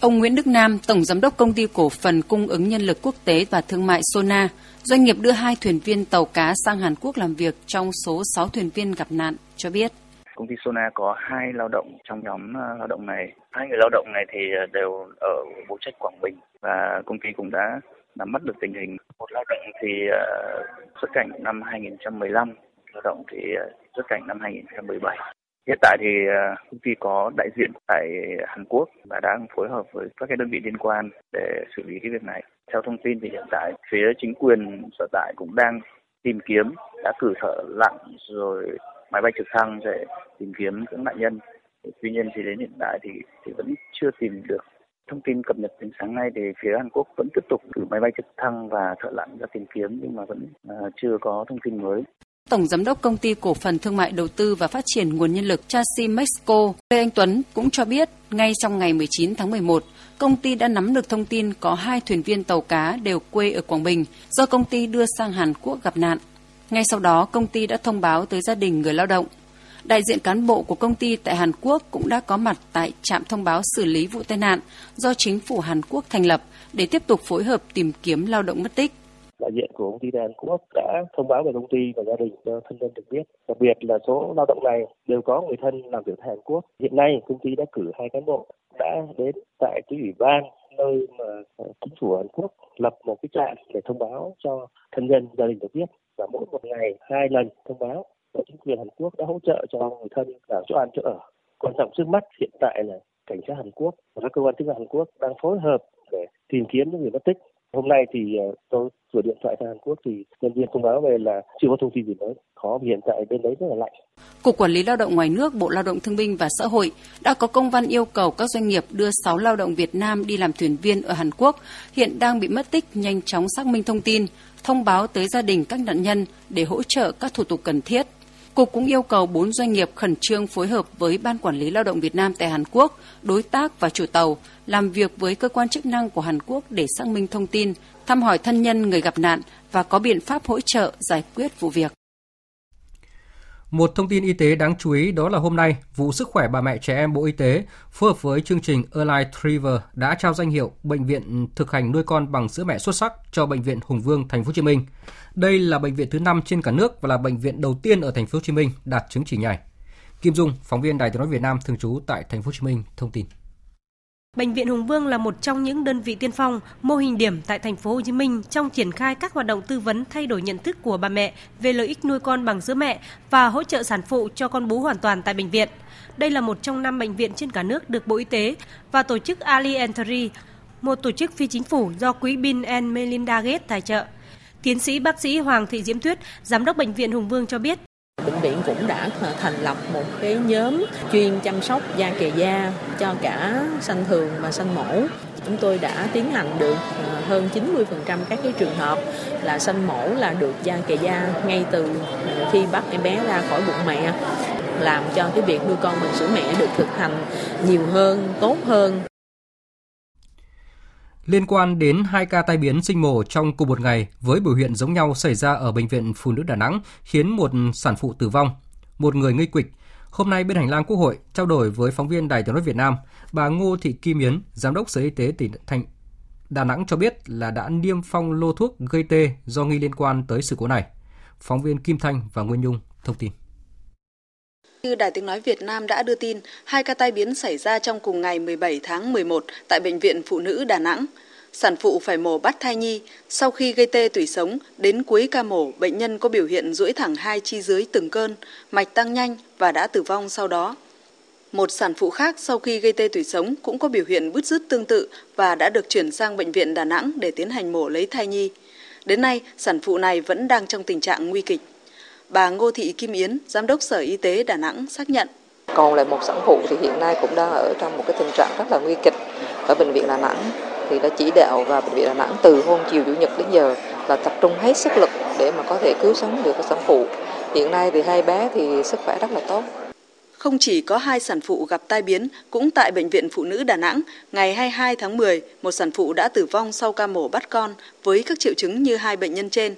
Speaker 26: Ông Nguyễn Đức Nam, Tổng Giám đốc Công ty Cổ phần Cung ứng Nhân lực Quốc tế và Thương mại Sona, doanh nghiệp đưa hai thuyền viên tàu cá sang Hàn Quốc làm việc trong số 6 thuyền viên gặp nạn, cho biết.
Speaker 27: Công ty Sona có hai lao động trong nhóm à, lao động này. Hai người lao động này thì à, đều ở bộ trách Quảng Bình và công ty cũng đã nắm bắt được tình hình. Một lao động thì à, xuất cảnh năm 2015, lao động thì xuất cảnh năm 2017. Hiện tại thì ờ, công ty có đại diện tại Hàn Quốc và đang phối hợp với các cái đơn vị liên quan để xử lý cái việc này. Theo thông tin thì hiện tại phía chính quyền sở tại cũng đang tìm kiếm, đã cử thợ lặn rồi máy bay trực thăng để tìm kiếm các nạn nhân. Tuy nhiên thì đến hiện tại thì, thì vẫn chưa tìm được thông tin cập nhật đến sáng nay thì phía Hàn Quốc vẫn tiếp tục cử máy bay trực thăng và thợ lặn ra tìm kiếm nhưng mà vẫn uh, chưa có thông tin mới.
Speaker 26: Tổng Giám đốc Công ty Cổ phần Thương mại Đầu tư và Phát triển Nguồn Nhân lực Chassis Mexico, Lê Anh Tuấn cũng cho biết, ngay trong ngày 19 tháng 11, công ty đã nắm được thông tin có hai thuyền viên tàu cá đều quê ở Quảng Bình do công ty đưa sang Hàn Quốc gặp nạn. Ngay sau đó, công ty đã thông báo tới gia đình người lao động. Đại diện cán bộ của công ty tại Hàn Quốc cũng đã có mặt tại trạm thông báo xử lý vụ tai nạn do chính phủ Hàn Quốc thành lập để tiếp tục phối hợp tìm kiếm lao động mất tích
Speaker 28: đại diện của công ty Hàn Quốc đã thông báo về công ty và gia đình cho thân nhân được biết. Đặc biệt là số lao động này đều có người thân làm việc tại Hàn Quốc. Hiện nay, công ty đã cử hai cán bộ đã đến tại cái ủy ban nơi mà ờ, chính phủ Hàn Quốc lập một cái trạm để thông báo cho thân nhân, gia đình được biết và mỗi một ngày, hai lần thông báo và chính quyền Hàn Quốc đã hỗ trợ cho người thân là chỗ ăn, chỗ ở. Quan trọng trước mắt hiện tại là cảnh sát Hàn Quốc và các cơ quan chức năng Hàn Quốc đang phối hợp để tìm kiếm những người mất tích Hôm nay thì ờ, tôi vừa điện thoại sang Hàn Quốc thì nhân viên thông báo về là chưa có thông tin gì mới. Khó vì hiện tại bên đấy rất là lạnh.
Speaker 26: Cục Quản lý Lao động ngoài nước, Bộ Lao động Thương binh và Xã hội đã có công văn yêu cầu các doanh nghiệp đưa 6 lao động Việt Nam đi làm thuyền viên ở Hàn Quốc hiện đang bị mất tích nhanh chóng xác minh thông tin, thông báo tới gia đình các nạn nhân để hỗ trợ các thủ tục cần thiết. Cục cũng yêu cầu 4 doanh nghiệp khẩn trương phối hợp với Ban Quản lý Lao động Việt Nam tại Hàn Quốc, đối tác và chủ tàu, làm việc với cơ quan chức năng của Hàn Quốc để xác minh thông tin, thăm hỏi thân nhân người gặp nạn và có biện pháp hỗ trợ giải quyết vụ việc.
Speaker 1: Một thông tin y tế đáng chú ý đó là hôm nay, vụ sức khỏe bà mẹ trẻ em Bộ Y tế phối hợp với chương trình Align Triver đã trao danh hiệu bệnh viện thực hành nuôi con bằng sữa mẹ xuất sắc cho bệnh viện Hùng Vương thành phố Hồ Chí Minh. Đây là bệnh viện thứ 5 trên cả nước và là bệnh viện đầu tiên ở thành phố Hồ Chí Minh đạt chứng chỉ này. Kim Dung, phóng viên Đài Tiếng nói Việt Nam thường trú tại thành phố Hồ Chí Minh thông tin.
Speaker 29: Bệnh viện Hùng Vương là một trong những đơn vị tiên phong, mô hình điểm tại thành phố Hồ Chí Minh trong triển khai các hoạt động tư vấn thay đổi nhận thức của bà mẹ về lợi ích nuôi con bằng sữa mẹ và hỗ trợ sản phụ cho con bú hoàn toàn tại bệnh viện. Đây là một trong năm bệnh viện trên cả nước được Bộ Y tế và tổ chức Ali Entry, một tổ chức phi chính phủ do quỹ Bill and Melinda Gates tài trợ. Tiến sĩ bác sĩ Hoàng Thị Diễm Tuyết, giám đốc bệnh viện Hùng Vương cho biết,
Speaker 30: Bệnh viện cũng đã thành lập một cái nhóm chuyên chăm sóc da kề da cho cả sanh thường và sanh mổ. Chúng tôi đã tiến hành được ờ, hơn 90% các cái trường hợp là sanh mổ là được da kề da ngay từ ờ, khi bắt em bé ra khỏi bụng mẹ làm cho cái việc nuôi con bằng sữa mẹ được thực hành nhiều hơn, tốt hơn.
Speaker 1: Liên quan đến hai ca tai biến sinh mổ trong cùng một ngày với biểu hiện giống nhau xảy ra ở Bệnh viện Phụ nữ Đà Nẵng khiến một sản phụ tử vong, một người nguy kịch. Hôm nay bên hành lang Quốc hội trao đổi với phóng viên Đài Tiếng nói Việt Nam, bà Ngô Thị Kim Yến, Giám đốc Sở Y tế tỉnh Thành Đà Nẵng cho biết là đã niêm phong lô thuốc gây tê do nghi liên quan tới sự cố này. Phóng viên Kim Thanh và Nguyên Nhung thông tin.
Speaker 31: Như Đài Tiếng Nói Việt Nam đã đưa tin, hai ca tai biến xảy ra trong cùng ngày 17 tháng 11 tại Bệnh viện Phụ nữ Đà Nẵng. Sản phụ phải mổ bắt thai nhi, sau khi gây tê tủy sống, đến cuối ca mổ, bệnh nhân có biểu hiện duỗi thẳng hai chi dưới từng cơn, mạch tăng nhanh và đã tử vong sau đó. Một sản phụ khác sau khi gây tê tủy sống cũng có biểu hiện bứt rứt tương tự và đã được chuyển sang bệnh viện Đà Nẵng để tiến hành mổ lấy thai nhi. Đến nay, sản phụ này vẫn đang trong tình trạng nguy kịch. Bà Ngô Thị Kim Yến, Giám đốc Sở Y tế Đà Nẵng xác nhận.
Speaker 32: Còn lại một sản phụ thì hiện nay cũng đang ở trong một cái tình trạng rất là nguy kịch ở bệnh viện Đà Nẵng thì đã chỉ đạo và bệnh viện Đà Nẵng từ hôm chiều chủ nhật đến giờ là tập trung hết sức lực để mà có thể cứu sống được các sản phụ. Hiện nay thì hai bé thì sức khỏe rất là tốt.
Speaker 31: Không chỉ có hai sản phụ gặp tai biến, cũng tại Bệnh viện Phụ nữ Đà Nẵng, ngày 22 tháng 10, một sản phụ đã tử vong sau ca mổ bắt con với các triệu chứng như hai bệnh nhân trên.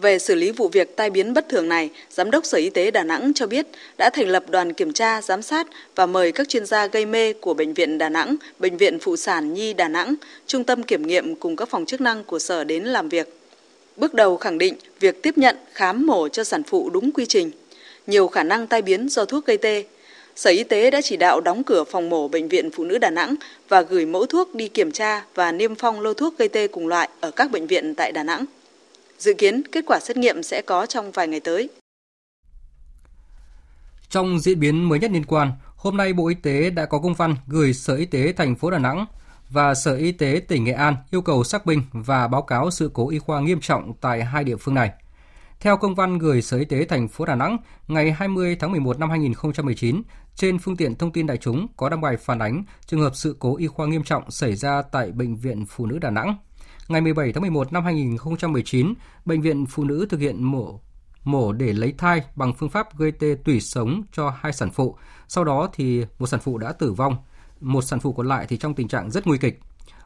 Speaker 31: Về xử lý vụ việc tai biến bất thường này, Giám đốc Sở Y tế Đà Nẵng cho biết đã thành lập đoàn kiểm tra, giám sát và mời các chuyên gia gây mê của Bệnh viện Đà Nẵng, Bệnh viện Phụ sản Nhi Đà Nẵng, Trung tâm Kiểm nghiệm cùng các phòng chức năng của Sở đến làm việc. Bước đầu khẳng định việc tiếp nhận, khám mổ cho sản phụ đúng quy trình. Nhiều khả năng tai biến do thuốc gây tê. Sở Y tế đã chỉ đạo đóng cửa phòng mổ Bệnh viện Phụ nữ Đà Nẵng và gửi mẫu thuốc đi kiểm tra và niêm phong lô thuốc gây tê cùng loại ở các bệnh viện tại Đà Nẵng. Dự kiến kết quả xét nghiệm sẽ có trong vài ngày tới.
Speaker 1: Trong diễn biến mới nhất liên quan, hôm nay Bộ Y tế đã có công văn gửi Sở Y tế thành phố Đà Nẵng và Sở Y tế tỉnh Nghệ An yêu cầu xác minh và báo cáo sự cố y khoa nghiêm trọng tại hai địa phương này. Theo công văn gửi Sở Y tế thành phố Đà Nẵng ngày 20 tháng 11 năm 2019, trên phương tiện thông tin đại chúng có đăng bài phản ánh trường hợp sự cố y khoa nghiêm trọng xảy ra tại Bệnh viện Phụ nữ Đà Nẵng ngày 17 tháng 11 năm 2019, Bệnh viện Phụ nữ thực hiện mổ mổ để lấy thai bằng phương pháp gây tê tủy sống cho hai sản phụ. Sau đó thì một sản phụ đã tử vong, một sản phụ còn lại thì trong tình trạng rất nguy kịch.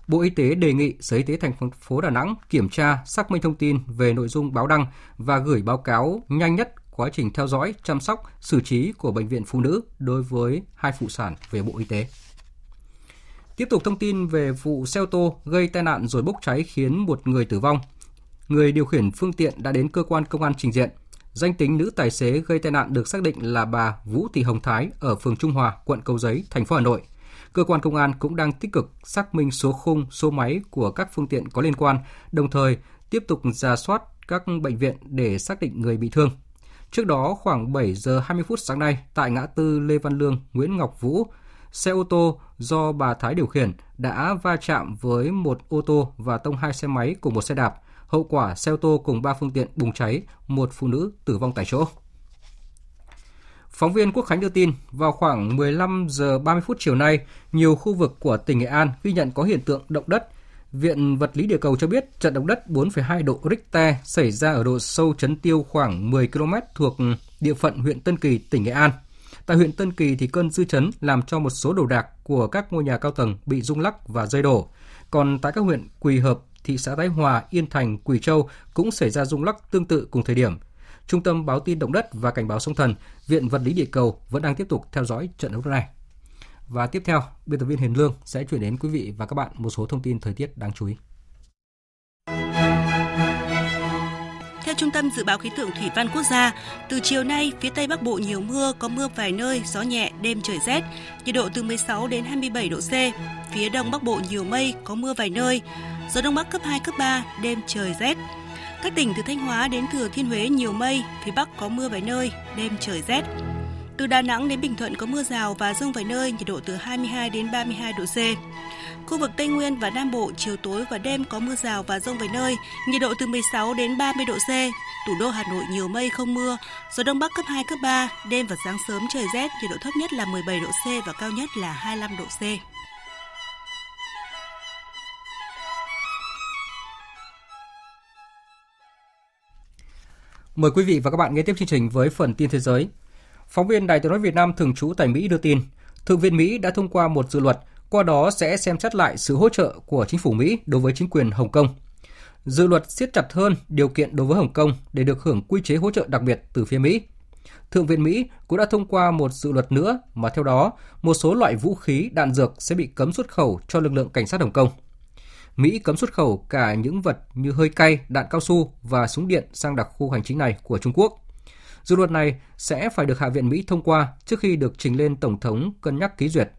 Speaker 1: Bộ Y tế đề nghị Sở Y tế thành phố Đà Nẵng kiểm tra, xác minh thông tin về nội dung báo đăng và gửi báo cáo nhanh nhất quá trình theo dõi, chăm sóc, xử trí của bệnh viện phụ nữ đối với hai phụ sản về Bộ Y tế. Tiếp tục thông tin về vụ xe ô tô gây tai nạn rồi bốc cháy khiến một người tử vong. Người điều khiển phương tiện đã đến cơ quan công an trình diện. Danh tính nữ tài xế gây tai nạn được xác định là bà Vũ Thị Hồng Thái ở phường Trung Hòa, quận Cầu Giấy, thành phố Hà Nội. Cơ quan công an cũng đang tích cực xác minh số khung, số máy của các phương tiện có liên quan, đồng thời tiếp tục ra soát các bệnh viện để xác định người bị thương. Trước đó, khoảng 7 giờ 20 phút sáng nay, tại ngã tư Lê Văn Lương, Nguyễn Ngọc Vũ, xe ô tô do bà Thái điều khiển đã va chạm với một ô tô và tông hai xe máy cùng một xe đạp. Hậu quả xe ô tô cùng ba phương tiện bùng cháy, một phụ nữ tử vong tại chỗ. Phóng viên Quốc Khánh đưa tin, vào khoảng 15 giờ 30 phút chiều nay, nhiều khu vực của tỉnh Nghệ An ghi nhận có hiện tượng động đất. Viện Vật lý Địa cầu cho biết trận động đất 4,2 độ Richter xảy ra ở độ sâu chấn tiêu khoảng 10 km thuộc địa phận huyện Tân Kỳ, tỉnh Nghệ An. Tại huyện Tân Kỳ thì cơn dư chấn làm cho một số đồ đạc của các ngôi nhà cao tầng bị rung lắc và rơi đổ. Còn tại các huyện Quỳ Hợp, thị xã Thái Hòa, Yên Thành, Quỳ Châu cũng xảy ra rung lắc tương tự cùng thời điểm. Trung tâm báo tin động đất và cảnh báo sóng thần, Viện Vật lý Địa cầu vẫn đang tiếp tục theo dõi trận động đất này. Và tiếp theo, biên tập viên Hiền Lương sẽ chuyển đến quý vị và các bạn một số thông tin thời tiết đáng chú ý.
Speaker 29: Trung tâm Dự báo Khí tượng Thủy văn Quốc gia, từ chiều nay, phía Tây Bắc Bộ nhiều mưa, có mưa vài nơi, gió nhẹ, đêm trời rét, nhiệt độ từ 16 đến 27 độ C. Phía Đông Bắc Bộ nhiều mây, có mưa vài nơi, gió Đông Bắc cấp 2, cấp 3, đêm trời rét. Các tỉnh từ Thanh Hóa đến Thừa Thiên Huế nhiều mây, phía Bắc có mưa vài nơi, đêm trời rét. Từ Đà Nẵng đến Bình Thuận có mưa rào và rông vài nơi, nhiệt độ từ 22 đến 32 độ C. Khu vực Tây Nguyên và Nam Bộ chiều tối và đêm có mưa rào và rông vài nơi, nhiệt độ từ 16 đến 30 độ C.
Speaker 33: thủ đô Hà Nội nhiều mây không mưa, gió đông bắc cấp 2, cấp 3, đêm và sáng sớm trời rét, nhiệt độ thấp nhất là 17 độ C và cao nhất là 25 độ C.
Speaker 1: Mời quý vị và các bạn nghe tiếp chương trình với phần tin thế giới. Phóng viên Đài tiếng nói Việt Nam thường trú tại Mỹ đưa tin, Thượng viện Mỹ đã thông qua một dự luật, qua đó sẽ xem xét lại sự hỗ trợ của chính phủ Mỹ đối với chính quyền Hồng Kông. Dự luật siết chặt hơn điều kiện đối với Hồng Kông để được hưởng quy chế hỗ trợ đặc biệt từ phía Mỹ. Thượng viện Mỹ cũng đã thông qua một dự luật nữa mà theo đó, một số loại vũ khí, đạn dược sẽ bị cấm xuất khẩu cho lực lượng cảnh sát Hồng Kông. Mỹ cấm xuất khẩu cả những vật như hơi cay, đạn cao su và súng điện sang đặc khu hành chính này của Trung Quốc. Dự luật này sẽ phải được Hạ viện Mỹ thông qua trước khi được trình lên Tổng thống cân nhắc ký duyệt.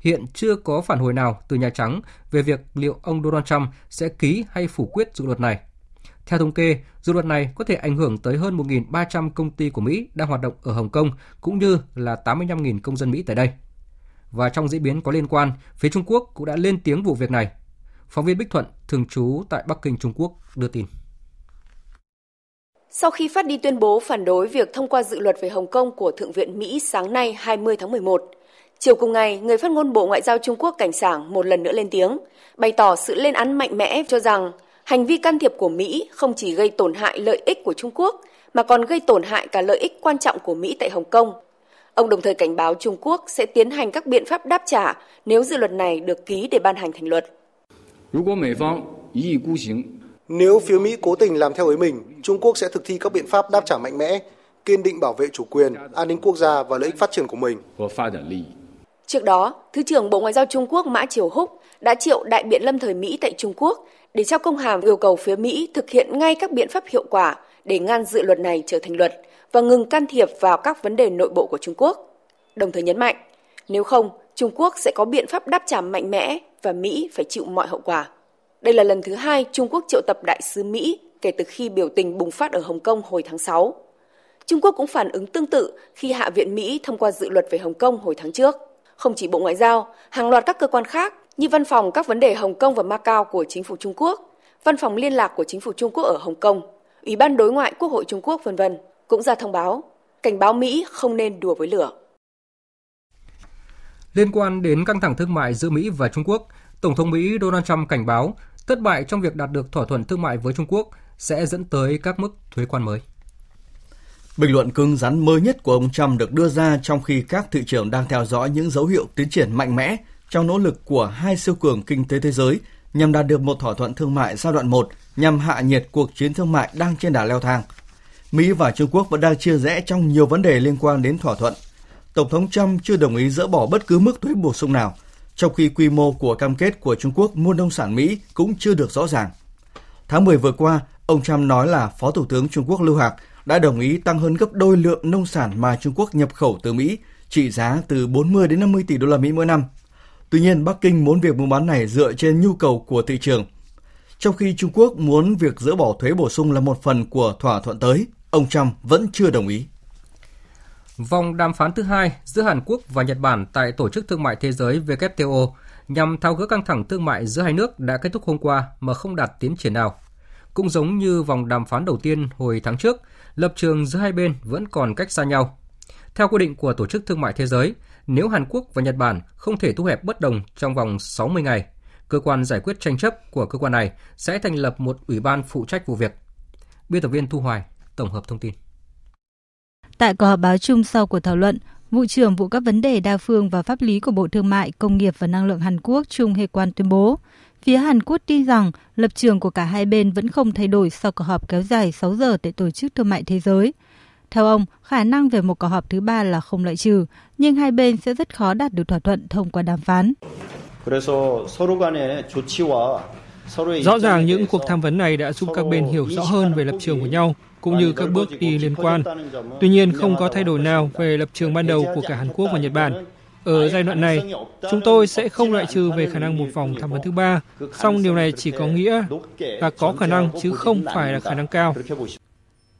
Speaker 1: Hiện chưa có phản hồi nào từ Nhà Trắng về việc liệu ông Donald Trump sẽ ký hay phủ quyết dự luật này. Theo thống kê, dự luật này có thể ảnh hưởng tới hơn 1.300 công ty của Mỹ đang hoạt động ở Hồng Kông cũng như là 85.000 công dân Mỹ tại đây. Và trong diễn biến có liên quan, phía Trung Quốc cũng đã lên tiếng vụ việc này Phóng viên Bích Thuận, thường trú tại Bắc Kinh, Trung Quốc, đưa tin.
Speaker 34: Sau khi phát đi tuyên bố phản đối việc thông qua dự luật về Hồng Kông của Thượng viện Mỹ sáng nay 20 tháng 11, chiều cùng ngày, người phát ngôn Bộ Ngoại giao Trung Quốc Cảnh Sảng một lần nữa lên tiếng, bày tỏ sự lên án mạnh mẽ cho rằng hành vi can thiệp của Mỹ không chỉ gây tổn hại lợi ích của Trung Quốc, mà còn gây tổn hại cả lợi ích quan trọng của Mỹ tại Hồng Kông. Ông đồng thời cảnh báo Trung Quốc sẽ tiến hành các biện pháp đáp trả nếu dự luật này được ký để ban hành thành luật.
Speaker 35: Nếu nếu phía Mỹ cố tình làm theo ý mình, Trung Quốc sẽ thực thi các biện pháp đáp trả mạnh mẽ, kiên định bảo vệ chủ quyền, an ninh quốc gia và lợi ích phát triển của mình.
Speaker 34: Trước đó, Thứ trưởng Bộ Ngoại giao Trung Quốc Mã Triều Húc đã triệu đại biện lâm thời Mỹ tại Trung Quốc để trao công hàm yêu cầu phía Mỹ thực hiện ngay các biện pháp hiệu quả để ngăn dự luật này trở thành luật và ngừng can thiệp vào các vấn đề nội bộ của Trung Quốc. Đồng thời nhấn mạnh, nếu không, Trung Quốc sẽ có biện pháp đáp trả mạnh mẽ và Mỹ phải chịu mọi hậu quả. Đây là lần thứ hai Trung Quốc triệu tập đại sứ Mỹ kể từ khi biểu tình bùng phát ở Hồng Kông hồi tháng 6. Trung Quốc cũng phản ứng tương tự khi Hạ viện Mỹ thông qua dự luật về Hồng Kông hồi tháng trước. Không chỉ Bộ Ngoại giao, hàng loạt các cơ quan khác như Văn phòng các vấn đề Hồng Kông và Macau của chính phủ Trung Quốc, Văn phòng liên lạc của chính phủ Trung Quốc ở Hồng Kông, Ủy ban đối ngoại Quốc hội Trung Quốc vân vân cũng ra thông báo cảnh báo Mỹ không nên đùa với lửa.
Speaker 1: Liên quan đến căng thẳng thương mại giữa Mỹ và Trung Quốc, Tổng thống Mỹ Donald Trump cảnh báo thất bại trong việc đạt được thỏa thuận thương mại với Trung Quốc sẽ dẫn tới các mức thuế quan mới.
Speaker 3: Bình luận cứng rắn mới nhất của ông Trump được đưa ra trong khi các thị trường đang theo dõi những dấu hiệu tiến triển mạnh mẽ trong nỗ lực của hai siêu cường kinh tế thế giới nhằm đạt được một thỏa thuận thương mại giai đoạn 1 nhằm hạ nhiệt cuộc chiến thương mại đang trên đà leo thang. Mỹ và Trung Quốc vẫn đang chia rẽ trong nhiều vấn đề liên quan đến thỏa thuận. Tổng thống Trump chưa đồng ý dỡ bỏ bất cứ mức thuế bổ sung nào, trong khi quy mô của cam kết của Trung Quốc mua nông sản Mỹ cũng chưa được rõ ràng. Tháng 10 vừa qua, ông Trump nói là Phó Thủ tướng Trung Quốc Lưu Hạc đã đồng ý tăng hơn gấp đôi lượng nông sản mà Trung Quốc nhập khẩu từ Mỹ, trị giá từ 40 đến 50 tỷ đô la Mỹ mỗi năm. Tuy nhiên, Bắc Kinh muốn việc mua bán này dựa trên nhu cầu của thị trường. Trong khi Trung Quốc muốn việc dỡ bỏ thuế bổ sung là một phần của thỏa thuận tới, ông Trump vẫn chưa đồng ý.
Speaker 1: Vòng đàm phán thứ hai giữa Hàn Quốc và Nhật Bản tại Tổ chức Thương mại Thế giới WTO nhằm tháo gỡ căng thẳng thương mại giữa hai nước đã kết thúc hôm qua mà không đạt tiến triển nào. Cũng giống như vòng đàm phán đầu tiên hồi tháng trước, lập trường giữa hai bên vẫn còn cách xa nhau. Theo quy định của Tổ chức Thương mại Thế giới, nếu Hàn Quốc và Nhật Bản không thể thu hẹp bất đồng trong vòng 60 ngày, cơ quan giải quyết tranh chấp của cơ quan này sẽ thành lập một ủy ban phụ trách vụ việc. Biên tập viên Thu Hoài tổng hợp thông tin.
Speaker 36: Tại cuộc họp báo chung sau cuộc thảo luận, Vụ trưởng Vụ các vấn đề đa phương và pháp lý của Bộ Thương mại, Công nghiệp và Năng lượng Hàn Quốc Chung Hê Quan tuyên bố, phía Hàn Quốc tin rằng lập trường của cả hai bên vẫn không thay đổi sau cuộc họp kéo dài 6 giờ tại Tổ chức Thương mại Thế giới. Theo ông, khả năng về một cuộc họp thứ ba là không loại trừ, nhưng hai bên sẽ rất khó đạt được thỏa thuận thông qua đàm phán.
Speaker 37: Rõ ràng những cuộc tham vấn này đã giúp các bên hiểu rõ hơn về lập trường của nhau cũng như các bước đi liên quan. Tuy nhiên, không có thay đổi nào về lập trường ban đầu của cả Hàn Quốc và Nhật Bản. Ở giai đoạn này, chúng tôi sẽ không loại trừ về khả năng một vòng tham vấn thứ ba, song điều này chỉ có nghĩa là có khả năng chứ không phải là khả năng cao.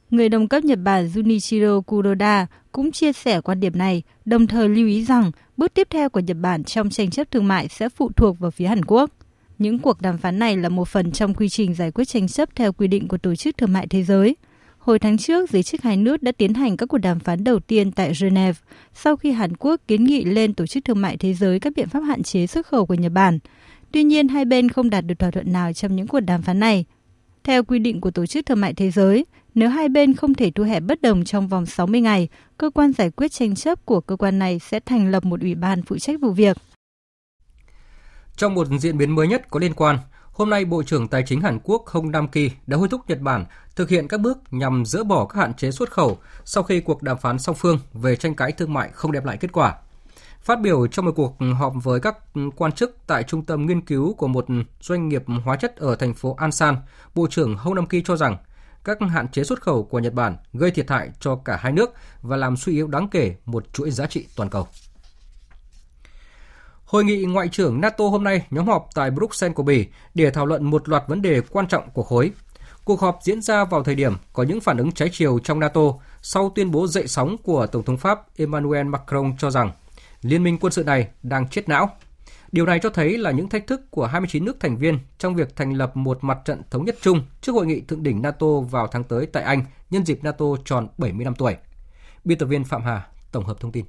Speaker 36: Người đồng cấp Nhật Bản Junichiro Kuroda cũng chia sẻ quan điểm này, đồng thời lưu ý rằng bước tiếp theo của Nhật Bản trong tranh chấp thương mại sẽ phụ thuộc vào phía Hàn Quốc. Những cuộc đàm phán này là một phần trong quy trình giải quyết tranh chấp theo quy định của Tổ chức Thương mại Thế giới. Hồi tháng trước, giới chức hai nước đã tiến hành các cuộc đàm phán đầu tiên tại Geneva sau khi Hàn Quốc kiến nghị lên Tổ chức Thương mại Thế giới các biện pháp hạn chế xuất khẩu của Nhật Bản. Tuy nhiên, hai bên không đạt được thỏa thuận nào trong những cuộc đàm phán này. Theo quy định của Tổ chức Thương mại Thế giới, nếu hai bên không thể thu hẹp bất đồng trong vòng 60 ngày, cơ quan giải quyết tranh chấp của cơ quan này sẽ thành lập một ủy ban phụ trách vụ việc.
Speaker 1: Trong một diễn biến mới nhất có liên quan, hôm nay Bộ trưởng Tài chính Hàn Quốc Hong Nam-ki đã hối thúc Nhật Bản thực hiện các bước nhằm dỡ bỏ các hạn chế xuất khẩu sau khi cuộc đàm phán song phương về tranh cãi thương mại không đem lại kết quả. Phát biểu trong một cuộc họp với các quan chức tại trung tâm nghiên cứu của một doanh nghiệp hóa chất ở thành phố Ansan, Bộ trưởng Hong Nam-ki cho rằng các hạn chế xuất khẩu của Nhật Bản gây thiệt hại cho cả hai nước và làm suy yếu đáng kể một chuỗi giá trị toàn cầu. Hội nghị Ngoại trưởng NATO hôm nay, nhóm họp tại Bruxelles của Bỉ để thảo luận một loạt vấn đề quan trọng của khối. Cuộc họp diễn ra vào thời điểm có những phản ứng trái chiều trong NATO sau tuyên bố dậy sóng của Tổng thống Pháp Emmanuel Macron cho rằng liên minh quân sự này đang chết não. Điều này cho thấy là những thách thức của 29 nước thành viên trong việc thành lập một mặt trận thống nhất chung trước hội nghị thượng đỉnh NATO vào tháng tới tại Anh nhân dịp NATO tròn 70 năm tuổi. Biên tập viên Phạm Hà tổng hợp thông tin.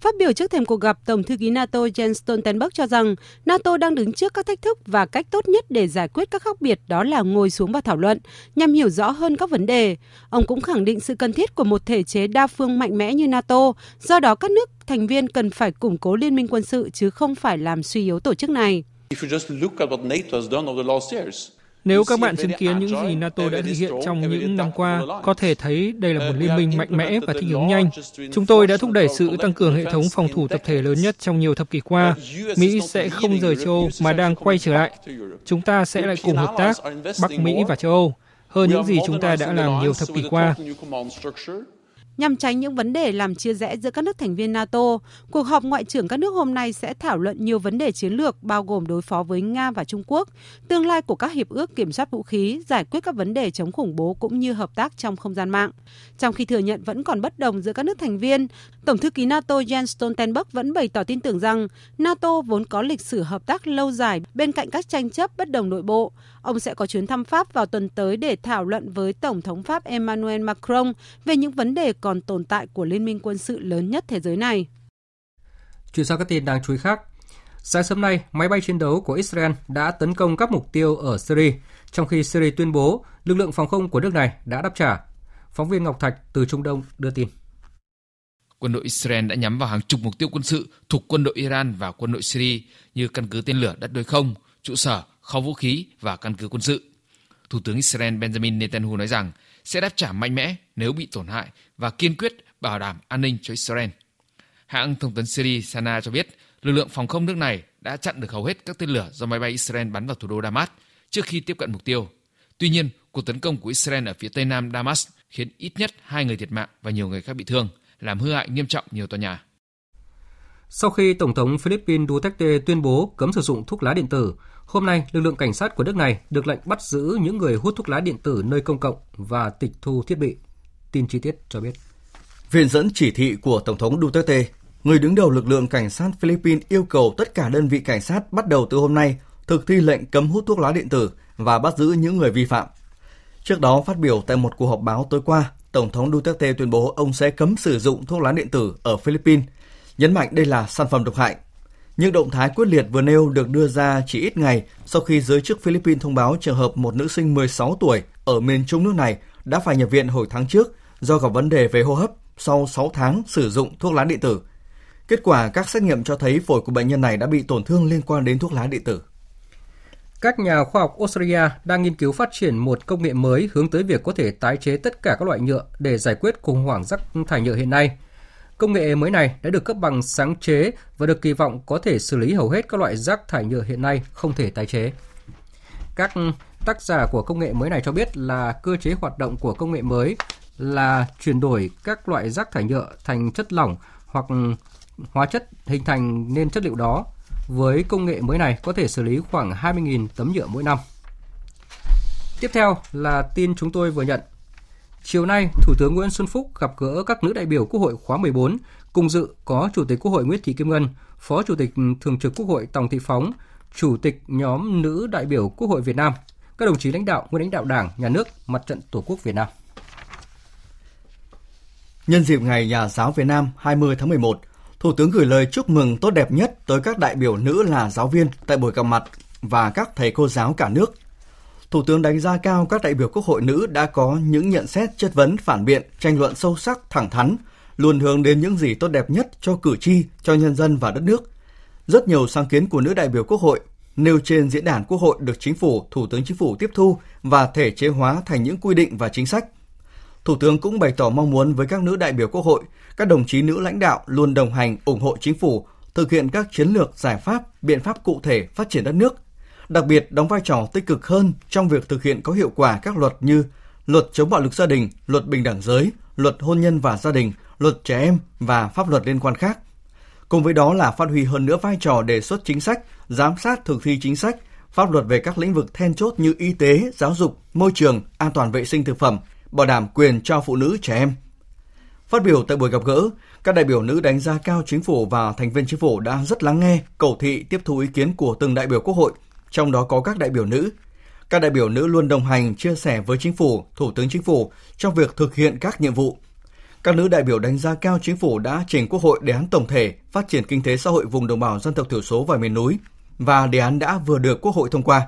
Speaker 38: Phát biểu trước thềm cuộc gặp, Tổng thư ký NATO Jens Stoltenberg cho rằng NATO đang đứng trước các thách thức và cách tốt nhất để giải quyết các khác biệt đó là ngồi xuống và thảo luận nhằm hiểu rõ hơn các vấn đề. Ông cũng khẳng định sự cần thiết của một thể chế đa phương mạnh mẽ như NATO, do đó các nước thành viên cần phải củng cố liên minh quân sự chứ không phải làm suy yếu tổ chức này.
Speaker 39: Nếu các bạn chứng kiến những gì NATO đã thực hiện trong những năm qua, có thể thấy đây là một liên minh mạnh mẽ và thích ứng nhanh. Chúng tôi đã thúc đẩy sự tăng cường hệ thống phòng thủ tập thể lớn nhất trong nhiều thập kỷ qua. Mỹ sẽ không rời châu Âu mà đang quay trở lại. Chúng ta sẽ lại cùng hợp tác, Bắc Mỹ và châu Âu, hơn những gì chúng ta đã làm nhiều thập kỷ qua.
Speaker 38: Nhằm tránh những vấn đề làm chia rẽ giữa các nước thành viên NATO, cuộc họp ngoại trưởng các nước hôm nay sẽ thảo luận nhiều vấn đề chiến lược bao gồm đối phó với Nga và Trung Quốc, tương lai của các hiệp ước kiểm soát vũ khí, giải quyết các vấn đề chống khủng bố cũng như hợp tác trong không gian mạng. Trong khi thừa nhận vẫn còn bất đồng giữa các nước thành viên, Tổng thư ký NATO Jens Stoltenberg vẫn bày tỏ tin tưởng rằng NATO vốn có lịch sử hợp tác lâu dài bên cạnh các tranh chấp bất đồng nội bộ. Ông sẽ có chuyến thăm Pháp vào tuần tới để thảo luận với Tổng thống Pháp Emmanuel Macron về những vấn đề có còn tồn tại của liên minh quân sự lớn nhất thế giới này.
Speaker 1: Chuyển sang các tin đáng chú ý khác. Sáng sớm nay, máy bay chiến đấu của Israel đã tấn công các mục tiêu ở Syria, trong khi Syria tuyên bố lực lượng phòng không của nước này đã đáp trả. Phóng viên Ngọc Thạch từ Trung Đông đưa tin.
Speaker 40: Quân đội Israel đã nhắm vào hàng chục mục tiêu quân sự thuộc quân đội Iran và quân đội Syria như căn cứ tên lửa đất đối không, trụ sở, kho vũ khí và căn cứ quân sự. Thủ tướng Israel Benjamin Netanyahu nói rằng sẽ đáp trả mạnh mẽ nếu bị tổn hại và kiên quyết bảo đảm an ninh cho Israel. Hãng thông tấn Syria Sana cho biết lực lượng phòng không nước này đã chặn được hầu hết các tên lửa do máy bay Israel bắn vào thủ đô Damas trước khi tiếp cận mục tiêu. Tuy nhiên, cuộc tấn công của Israel ở phía tây nam Damas khiến ít nhất hai người thiệt mạng và nhiều người khác bị thương, làm hư hại nghiêm trọng nhiều tòa nhà.
Speaker 1: Sau khi Tổng thống Philippines Duterte tuyên bố cấm sử dụng thuốc lá điện tử, hôm nay lực lượng cảnh sát của nước này được lệnh bắt giữ những người hút thuốc lá điện tử nơi công cộng và tịch thu thiết bị. Tin chi tiết cho biết.
Speaker 41: Viện dẫn chỉ thị của Tổng thống Duterte, người đứng đầu lực lượng cảnh sát Philippines yêu cầu tất cả đơn vị cảnh sát bắt đầu từ hôm nay thực thi lệnh cấm hút thuốc lá điện tử và bắt giữ những người vi phạm. Trước đó phát biểu tại một cuộc họp báo tối qua, Tổng thống Duterte tuyên bố ông sẽ cấm sử dụng thuốc lá điện tử ở Philippines, nhấn mạnh đây là sản phẩm độc hại. Những động thái quyết liệt vừa nêu được đưa ra chỉ ít ngày sau khi giới chức Philippines thông báo trường hợp một nữ sinh 16 tuổi ở miền trung nước này đã phải nhập viện hồi tháng trước do gặp vấn đề về hô hấp sau 6 tháng sử dụng thuốc lá điện tử. Kết quả các xét nghiệm cho thấy phổi của bệnh nhân này đã bị tổn thương liên quan đến thuốc lá điện tử.
Speaker 1: Các nhà khoa học Australia đang nghiên cứu phát triển một công nghệ mới hướng tới việc có thể tái chế tất cả các loại nhựa để giải quyết khủng hoảng rác thải nhựa hiện nay. Công nghệ mới này đã được cấp bằng sáng chế và được kỳ vọng có thể xử lý hầu hết các loại rác thải nhựa hiện nay không thể tái chế. Các tác giả của công nghệ mới này cho biết là cơ chế hoạt động của công nghệ mới là chuyển đổi các loại rác thải nhựa thành chất lỏng hoặc hóa chất hình thành nên chất liệu đó. Với công nghệ mới này có thể xử lý khoảng 20.000 tấm nhựa mỗi năm. Tiếp theo là tin chúng tôi vừa nhận. Chiều nay, Thủ tướng Nguyễn Xuân Phúc gặp gỡ các nữ đại biểu Quốc hội khóa 14, cùng dự có Chủ tịch Quốc hội Nguyễn Thị Kim Ngân, Phó Chủ tịch Thường trực Quốc hội Tòng Thị Phóng, Chủ tịch nhóm nữ đại biểu Quốc hội Việt Nam. các đồng chí lãnh đạo, nguyên lãnh đạo Đảng, Nhà nước, Mặt trận Tổ quốc Việt Nam.
Speaker 3: Nhân dịp Ngày Nhà giáo Việt Nam 20 tháng 11, Thủ tướng gửi lời chúc mừng tốt đẹp nhất tới các đại biểu nữ là giáo viên tại buổi gặp mặt và các thầy cô giáo cả nước. Thủ tướng đánh giá cao các đại biểu Quốc hội nữ đã có những nhận xét chất vấn, phản biện, tranh luận sâu sắc, thẳng thắn, luôn hướng đến những gì tốt đẹp nhất cho cử tri, cho nhân dân và đất nước. Rất nhiều sáng kiến của nữ đại biểu Quốc hội nêu trên diễn đàn Quốc hội được Chính phủ, Thủ tướng Chính phủ tiếp thu và thể chế hóa thành những quy định và chính sách. Thủ tướng cũng bày tỏ mong muốn với các nữ đại biểu Quốc hội, các đồng chí nữ lãnh đạo luôn đồng hành ủng hộ chính phủ thực hiện các chiến lược, giải pháp, biện pháp cụ thể phát triển đất nước, đặc biệt đóng vai trò tích cực hơn trong việc thực hiện có hiệu quả các luật như luật chống bạo lực gia đình, luật bình đẳng giới, luật hôn nhân và gia đình, luật trẻ em và pháp luật liên quan khác. Cùng với đó là phát huy hơn nữa vai trò đề xuất chính sách, giám sát thực thi chính sách, pháp luật về các lĩnh vực then chốt như y tế, giáo dục, môi trường, an toàn vệ sinh thực phẩm, bảo đảm quyền cho phụ nữ trẻ em. Phát biểu tại buổi gặp gỡ, các đại biểu nữ đánh giá cao chính phủ và thành viên chính phủ đã rất lắng nghe, cầu thị tiếp thu ý kiến của từng đại biểu quốc hội, trong đó có các đại biểu nữ. Các đại biểu nữ luôn đồng hành, chia sẻ với chính phủ, thủ tướng chính phủ trong việc thực hiện các nhiệm vụ. Các nữ đại biểu đánh giá cao chính phủ đã trình Quốc hội đề án tổng thể phát triển kinh tế xã hội vùng đồng bào dân tộc thiểu số và miền núi và đề án đã vừa được Quốc hội thông qua.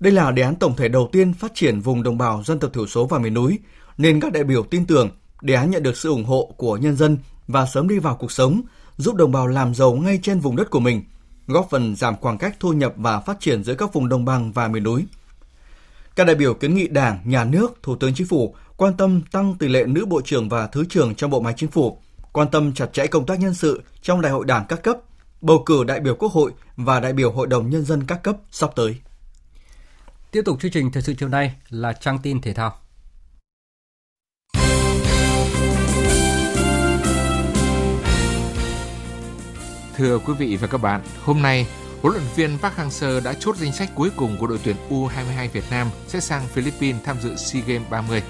Speaker 3: Đây là đề án tổng thể đầu tiên phát triển vùng đồng bào dân tộc thiểu số và miền núi, nên các đại biểu tin tưởng đề án nhận được sự ủng hộ của nhân dân và sớm đi vào cuộc sống, giúp đồng bào làm giàu ngay trên vùng đất của mình, góp phần giảm khoảng cách thu nhập và phát triển giữa các vùng đồng bằng và miền núi. Các đại biểu kiến nghị Đảng, Nhà nước, Thủ tướng Chính phủ quan tâm tăng tỷ lệ nữ bộ trưởng và thứ trưởng trong bộ máy chính phủ, quan tâm chặt chẽ công tác nhân sự trong đại hội đảng các cấp, bầu cử đại biểu Quốc hội và đại biểu Hội đồng Nhân dân các cấp sắp tới.
Speaker 1: Tiếp tục chương trình thời sự chiều nay là trang tin thể thao.
Speaker 42: Thưa quý vị và các bạn, hôm nay, huấn luyện viên Park Hang-seo đã chốt danh sách cuối cùng của đội tuyển U22 Việt Nam sẽ sang Philippines tham dự SEA Games 30.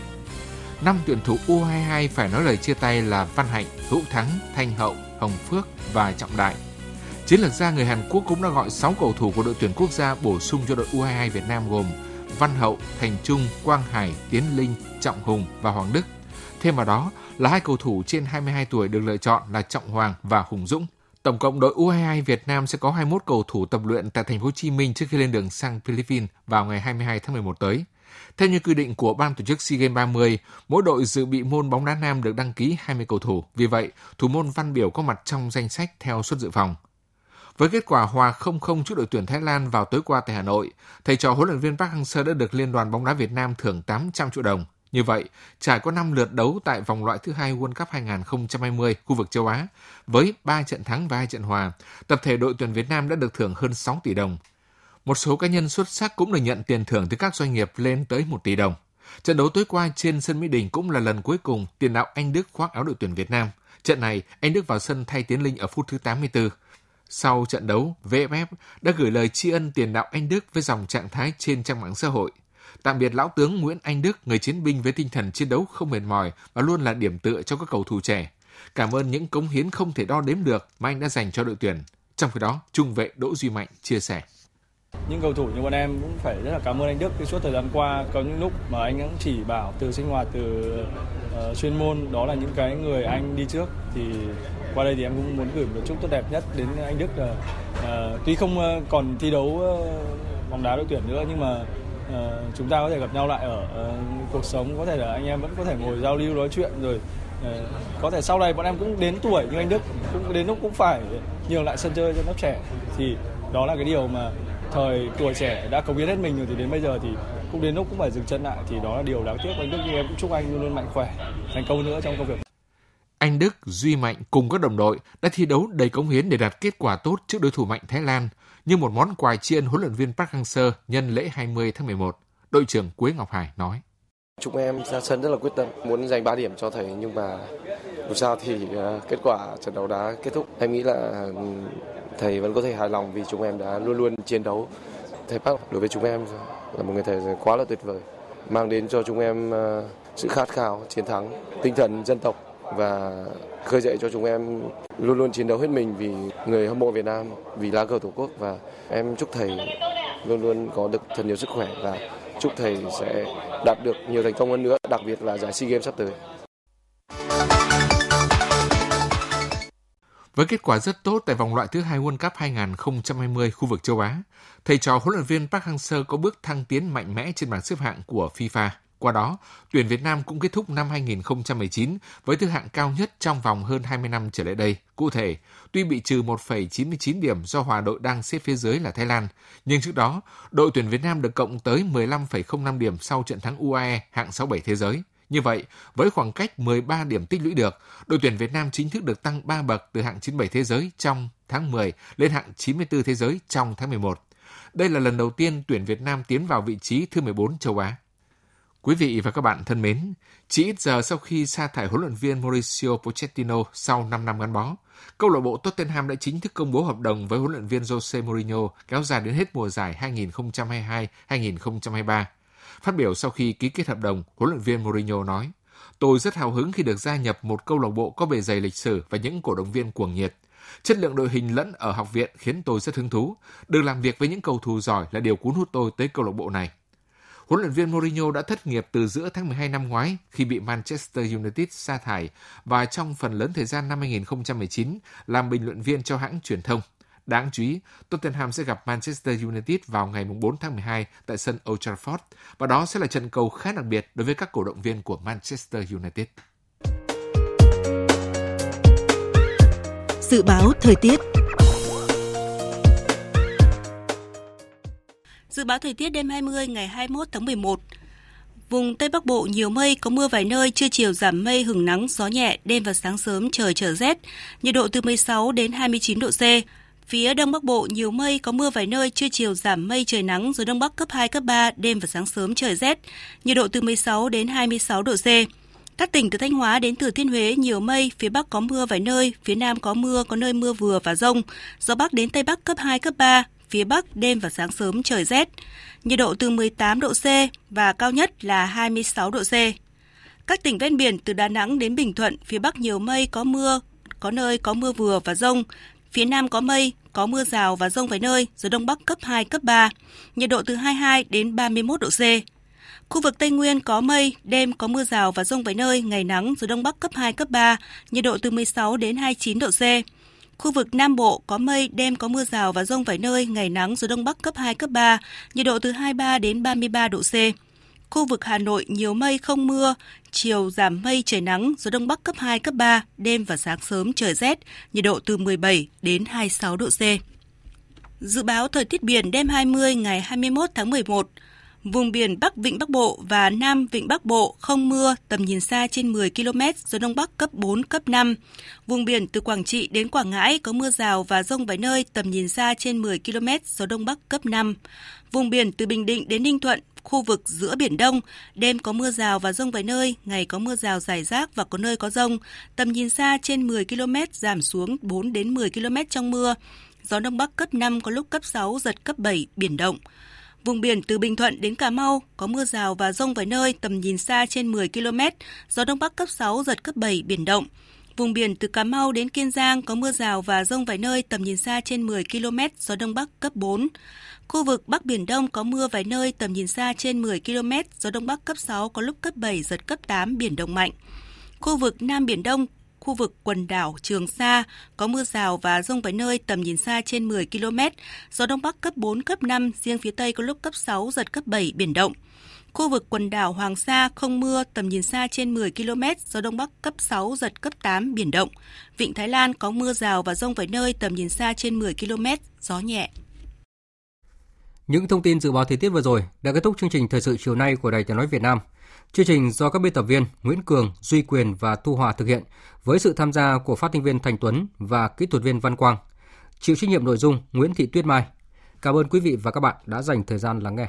Speaker 42: Năm tuyển thủ U22 phải nói lời chia tay là Văn Hạnh, Hữu Thắng, Thanh Hậu, Hồng Phước và Trọng Đại. Chiến lược gia người Hàn Quốc cũng đã gọi 6 cầu thủ của đội tuyển quốc gia bổ sung cho đội U22 Việt Nam gồm Văn Hậu, Thành Trung, Quang Hải, Tiến Linh, Trọng Hùng và Hoàng Đức. Thêm vào đó là hai cầu thủ trên 22 tuổi được lựa chọn là Trọng Hoàng và Hùng Dũng. Tổng cộng đội U22 Việt Nam sẽ có 21 cầu thủ tập luyện tại thành phố Hồ Chí Minh trước khi lên đường sang Philippines vào ngày 22 tháng 11 tới. Theo như quy định của ban tổ chức SEA Games 30, mỗi đội dự bị môn bóng đá nam được đăng ký 20 cầu thủ. Vì vậy, thủ môn Văn Biểu có mặt trong danh sách theo suất dự phòng. Với kết quả hòa 0-0 trước đội tuyển Thái Lan vào tối qua tại Hà Nội, thầy trò huấn luyện viên Park Hang-seo đã được Liên đoàn bóng đá Việt Nam thưởng 800 triệu đồng. Như vậy, trải qua 5 lượt đấu tại vòng loại thứ hai World Cup 2020 khu vực châu Á, với 3 trận thắng và 2 trận hòa, tập thể đội tuyển Việt Nam đã được thưởng hơn 6 tỷ đồng. Một số cá nhân xuất sắc cũng được nhận tiền thưởng từ các doanh nghiệp lên tới 1 tỷ đồng. Trận đấu tối qua trên sân Mỹ Đình cũng là lần cuối cùng tiền đạo Anh Đức khoác áo đội tuyển Việt Nam. Trận này, Anh Đức vào sân thay Tiến Linh ở phút thứ 84. Sau trận đấu, VFF đã gửi lời tri ân tiền đạo Anh Đức với dòng trạng thái trên trang mạng xã hội. Tạm biệt lão tướng Nguyễn Anh Đức, người chiến binh với tinh thần chiến đấu không mệt mỏi và luôn là điểm tựa cho các cầu thủ trẻ. Cảm ơn những cống hiến không thể đo đếm được mà anh đã dành cho đội tuyển. Trong khi đó, trung vệ Đỗ Duy Mạnh chia sẻ.
Speaker 43: Những cầu thủ như bọn em cũng phải rất là cảm ơn anh Đức suốt thời gian qua có những lúc mà anh cũng chỉ bảo từ sinh hoạt từ uh, chuyên môn đó là những cái người anh đi trước thì qua đây thì em cũng muốn gửi một chúc tốt đẹp nhất đến anh Đức là uh, tuy không uh, còn thi đấu uh, bóng đá đội tuyển nữa nhưng mà uh, chúng ta có thể gặp nhau lại ở uh, cuộc sống có thể là anh em vẫn có thể ngồi giao lưu nói chuyện rồi uh, có thể sau này bọn em cũng đến tuổi như anh Đức cũng đến lúc cũng phải nhường lại sân chơi cho lớp trẻ. Thì đó là cái điều mà thời tuổi trẻ đã cống hiến hết mình rồi thì đến bây giờ thì cũng đến lúc cũng phải dừng chân lại. Thì đó là điều đáng tiếc anh Đức nhưng em cũng chúc anh luôn luôn mạnh khỏe thành công nữa trong công việc.
Speaker 42: Anh Đức, Duy Mạnh cùng các đồng đội đã thi đấu đầy cống hiến để đạt kết quả tốt trước đối thủ mạnh Thái Lan như một món quà tri ân huấn luyện viên Park Hang-seo nhân lễ 20 tháng 11. Đội trưởng Quế Ngọc Hải nói.
Speaker 37: Chúng em ra sân rất là quyết tâm, muốn giành 3 điểm cho thầy nhưng mà dù sao thì ờ, kết quả trận đấu đã kết thúc. Em nghĩ là ừ, thầy vẫn có thể hài lòng vì chúng em đã luôn luôn chiến đấu. Thầy Park đối với chúng em là một người thầy quá là tuyệt vời, mang đến cho chúng em ờ, sự khát khao chiến thắng, tinh thần dân tộc và khơi dậy cho chúng em luôn luôn chiến đấu hết mình vì người hâm mộ Việt Nam, vì lá cờ Tổ quốc và em chúc thầy luôn luôn có được thật nhiều sức khỏe và chúc thầy sẽ đạt được nhiều thành công hơn nữa, đặc biệt là giải SEA Games sắp tới.
Speaker 42: Với kết quả rất tốt tại vòng loại thứ hai World Cup 2020 khu vực châu Á, thầy trò huấn luyện viên Park Hang-seo có bước thăng tiến mạnh mẽ trên bảng xếp hạng của FIFA. Qua đó, tuyển Việt Nam cũng kết thúc năm 2019 với thứ hạng cao nhất trong vòng hơn 20 năm trở lại đây. Cụ thể, tuy bị trừ 1,99 điểm do hòa đội đang xếp phía dưới là Thái Lan, nhưng trước đó, đội tuyển Việt Nam được cộng tới 15,05 điểm sau trận thắng UAE hạng 67 thế giới. Như vậy, với khoảng cách 13 điểm tích lũy được, đội tuyển Việt Nam chính thức được tăng 3 bậc từ hạng 97 thế giới trong tháng 10 lên hạng 94 thế giới trong tháng 11. Đây là lần đầu tiên tuyển Việt Nam tiến vào vị trí thứ 14 châu Á. Quý vị và các bạn thân mến, chỉ ít giờ sau khi sa thải huấn luyện viên Mauricio Pochettino sau 5 năm gắn bó, câu lạc bộ Tottenham đã chính thức công bố hợp đồng với huấn luyện viên Jose Mourinho kéo dài đến hết mùa giải 2022-2023. Phát biểu sau khi ký kết hợp đồng, huấn luyện viên Mourinho nói: "Tôi rất hào hứng khi được gia nhập một câu lạc bộ có bề dày lịch sử và những cổ động viên cuồng nhiệt. Chất lượng đội hình lẫn ở học viện khiến tôi rất hứng thú. Được làm việc với những cầu thủ giỏi là điều cuốn hút tôi tới câu lạc bộ này." Huấn luyện viên Mourinho đã thất nghiệp từ giữa tháng 12 năm ngoái khi bị Manchester United sa thải và trong phần lớn thời gian năm 2019 làm bình luận viên cho hãng truyền thông. Đáng chú ý, Tottenham sẽ gặp Manchester United vào ngày 4 tháng 12 tại sân Old Trafford và đó sẽ là trận cầu khá đặc biệt đối với các cổ động viên của Manchester United.
Speaker 33: Dự báo thời tiết Dự báo thời tiết đêm 20 ngày 21 tháng 11 Vùng Tây Bắc Bộ nhiều mây, có mưa vài nơi, trưa chiều giảm mây, hứng nắng, gió nhẹ, đêm và sáng sớm trời trở rét, nhiệt độ từ 16 đến 29 độ C. Phía Đông Bắc Bộ nhiều mây, có mưa vài nơi, trưa chiều giảm mây trời nắng, gió Đông Bắc cấp 2, cấp 3, đêm và sáng sớm trời rét, nhiệt độ từ 16 đến 26 độ C. Các tỉnh từ Thanh Hóa đến Thừa Thiên Huế nhiều mây, phía Bắc có mưa vài nơi, phía Nam có mưa, có nơi mưa vừa và rông, gió Bắc đến Tây Bắc cấp 2, cấp 3, phía Bắc đêm và sáng sớm trời rét, nhiệt độ từ 18 độ C và cao nhất là 26 độ C. Các tỉnh ven biển từ Đà Nẵng đến Bình Thuận, phía Bắc nhiều mây có mưa, có nơi có mưa vừa và rông, phía Nam có mây, có mưa rào và rông vài nơi, gió Đông Bắc cấp 2, cấp 3, nhiệt độ từ 22 đến 31 độ C. Khu vực Tây Nguyên có mây, đêm có mưa rào và rông vài nơi, ngày nắng, gió Đông Bắc cấp 2, cấp 3, nhiệt độ từ 16 đến 29 độ C. Khu vực Nam Bộ có mây, đêm có mưa rào và rông vài nơi, ngày nắng, gió Đông Bắc cấp 2, cấp 3, nhiệt độ từ 23 đến 33 độ C. Khu vực Hà Nội nhiều mây không mưa, chiều giảm mây trời nắng, gió Đông Bắc cấp 2, cấp 3, đêm và sáng sớm trời rét, nhiệt độ từ 17 đến 26 độ C. Dự báo thời tiết biển đêm 20 ngày 21 tháng 11, Vùng biển Bắc Vịnh Bắc Bộ và Nam Vịnh Bắc Bộ không mưa, tầm nhìn xa trên 10 km, gió Đông Bắc cấp 4, cấp 5. Vùng biển từ Quảng Trị đến Quảng Ngãi có mưa rào và rông vài nơi, tầm nhìn xa trên 10 km, gió Đông Bắc cấp 5. Vùng biển từ Bình Định đến Ninh Thuận, khu vực giữa Biển Đông, đêm có mưa rào và rông vài nơi, ngày có mưa rào rải rác và có nơi có rông. Tầm nhìn xa trên 10 km, giảm xuống 4 đến 10 km trong mưa. Gió Đông Bắc cấp 5 có lúc cấp 6, giật cấp 7, biển động. Vùng biển từ Bình Thuận đến Cà Mau có mưa rào và rông vài nơi, tầm nhìn xa trên 10 km, gió Đông Bắc cấp 6, giật cấp 7, biển động. Vùng biển từ Cà Mau đến Kiên Giang có mưa rào và rông vài nơi, tầm nhìn xa trên 10 km, gió Đông Bắc cấp 4. Khu vực Bắc Biển Đông có mưa vài nơi, tầm nhìn xa trên 10 km, gió Đông Bắc cấp 6, có lúc cấp 7, giật cấp 8, biển động mạnh. Khu vực Nam Biển Đông khu vực quần đảo Trường Sa có mưa rào và rông vài nơi tầm nhìn xa trên 10 km, gió đông bắc cấp 4, cấp 5, riêng phía tây có lúc cấp 6, giật cấp 7, biển động. Khu vực quần đảo Hoàng Sa không mưa, tầm nhìn xa trên 10 km, gió đông bắc cấp 6, giật cấp 8, biển động. Vịnh Thái Lan có mưa rào và rông vài nơi, tầm nhìn xa trên 10 km, gió nhẹ.
Speaker 1: Những thông tin dự báo thời tiết vừa rồi đã kết thúc chương trình thời sự chiều nay của Đài Tiếng nói Việt Nam. Chương trình do các biên tập viên Nguyễn Cường, Duy Quyền và Thu Hòa thực hiện với sự tham gia của phát thanh viên Thành Tuấn và kỹ thuật viên Văn Quang. Chịu trách nhiệm nội dung Nguyễn Thị Tuyết Mai. Cảm ơn quý vị và các bạn đã dành thời gian lắng nghe.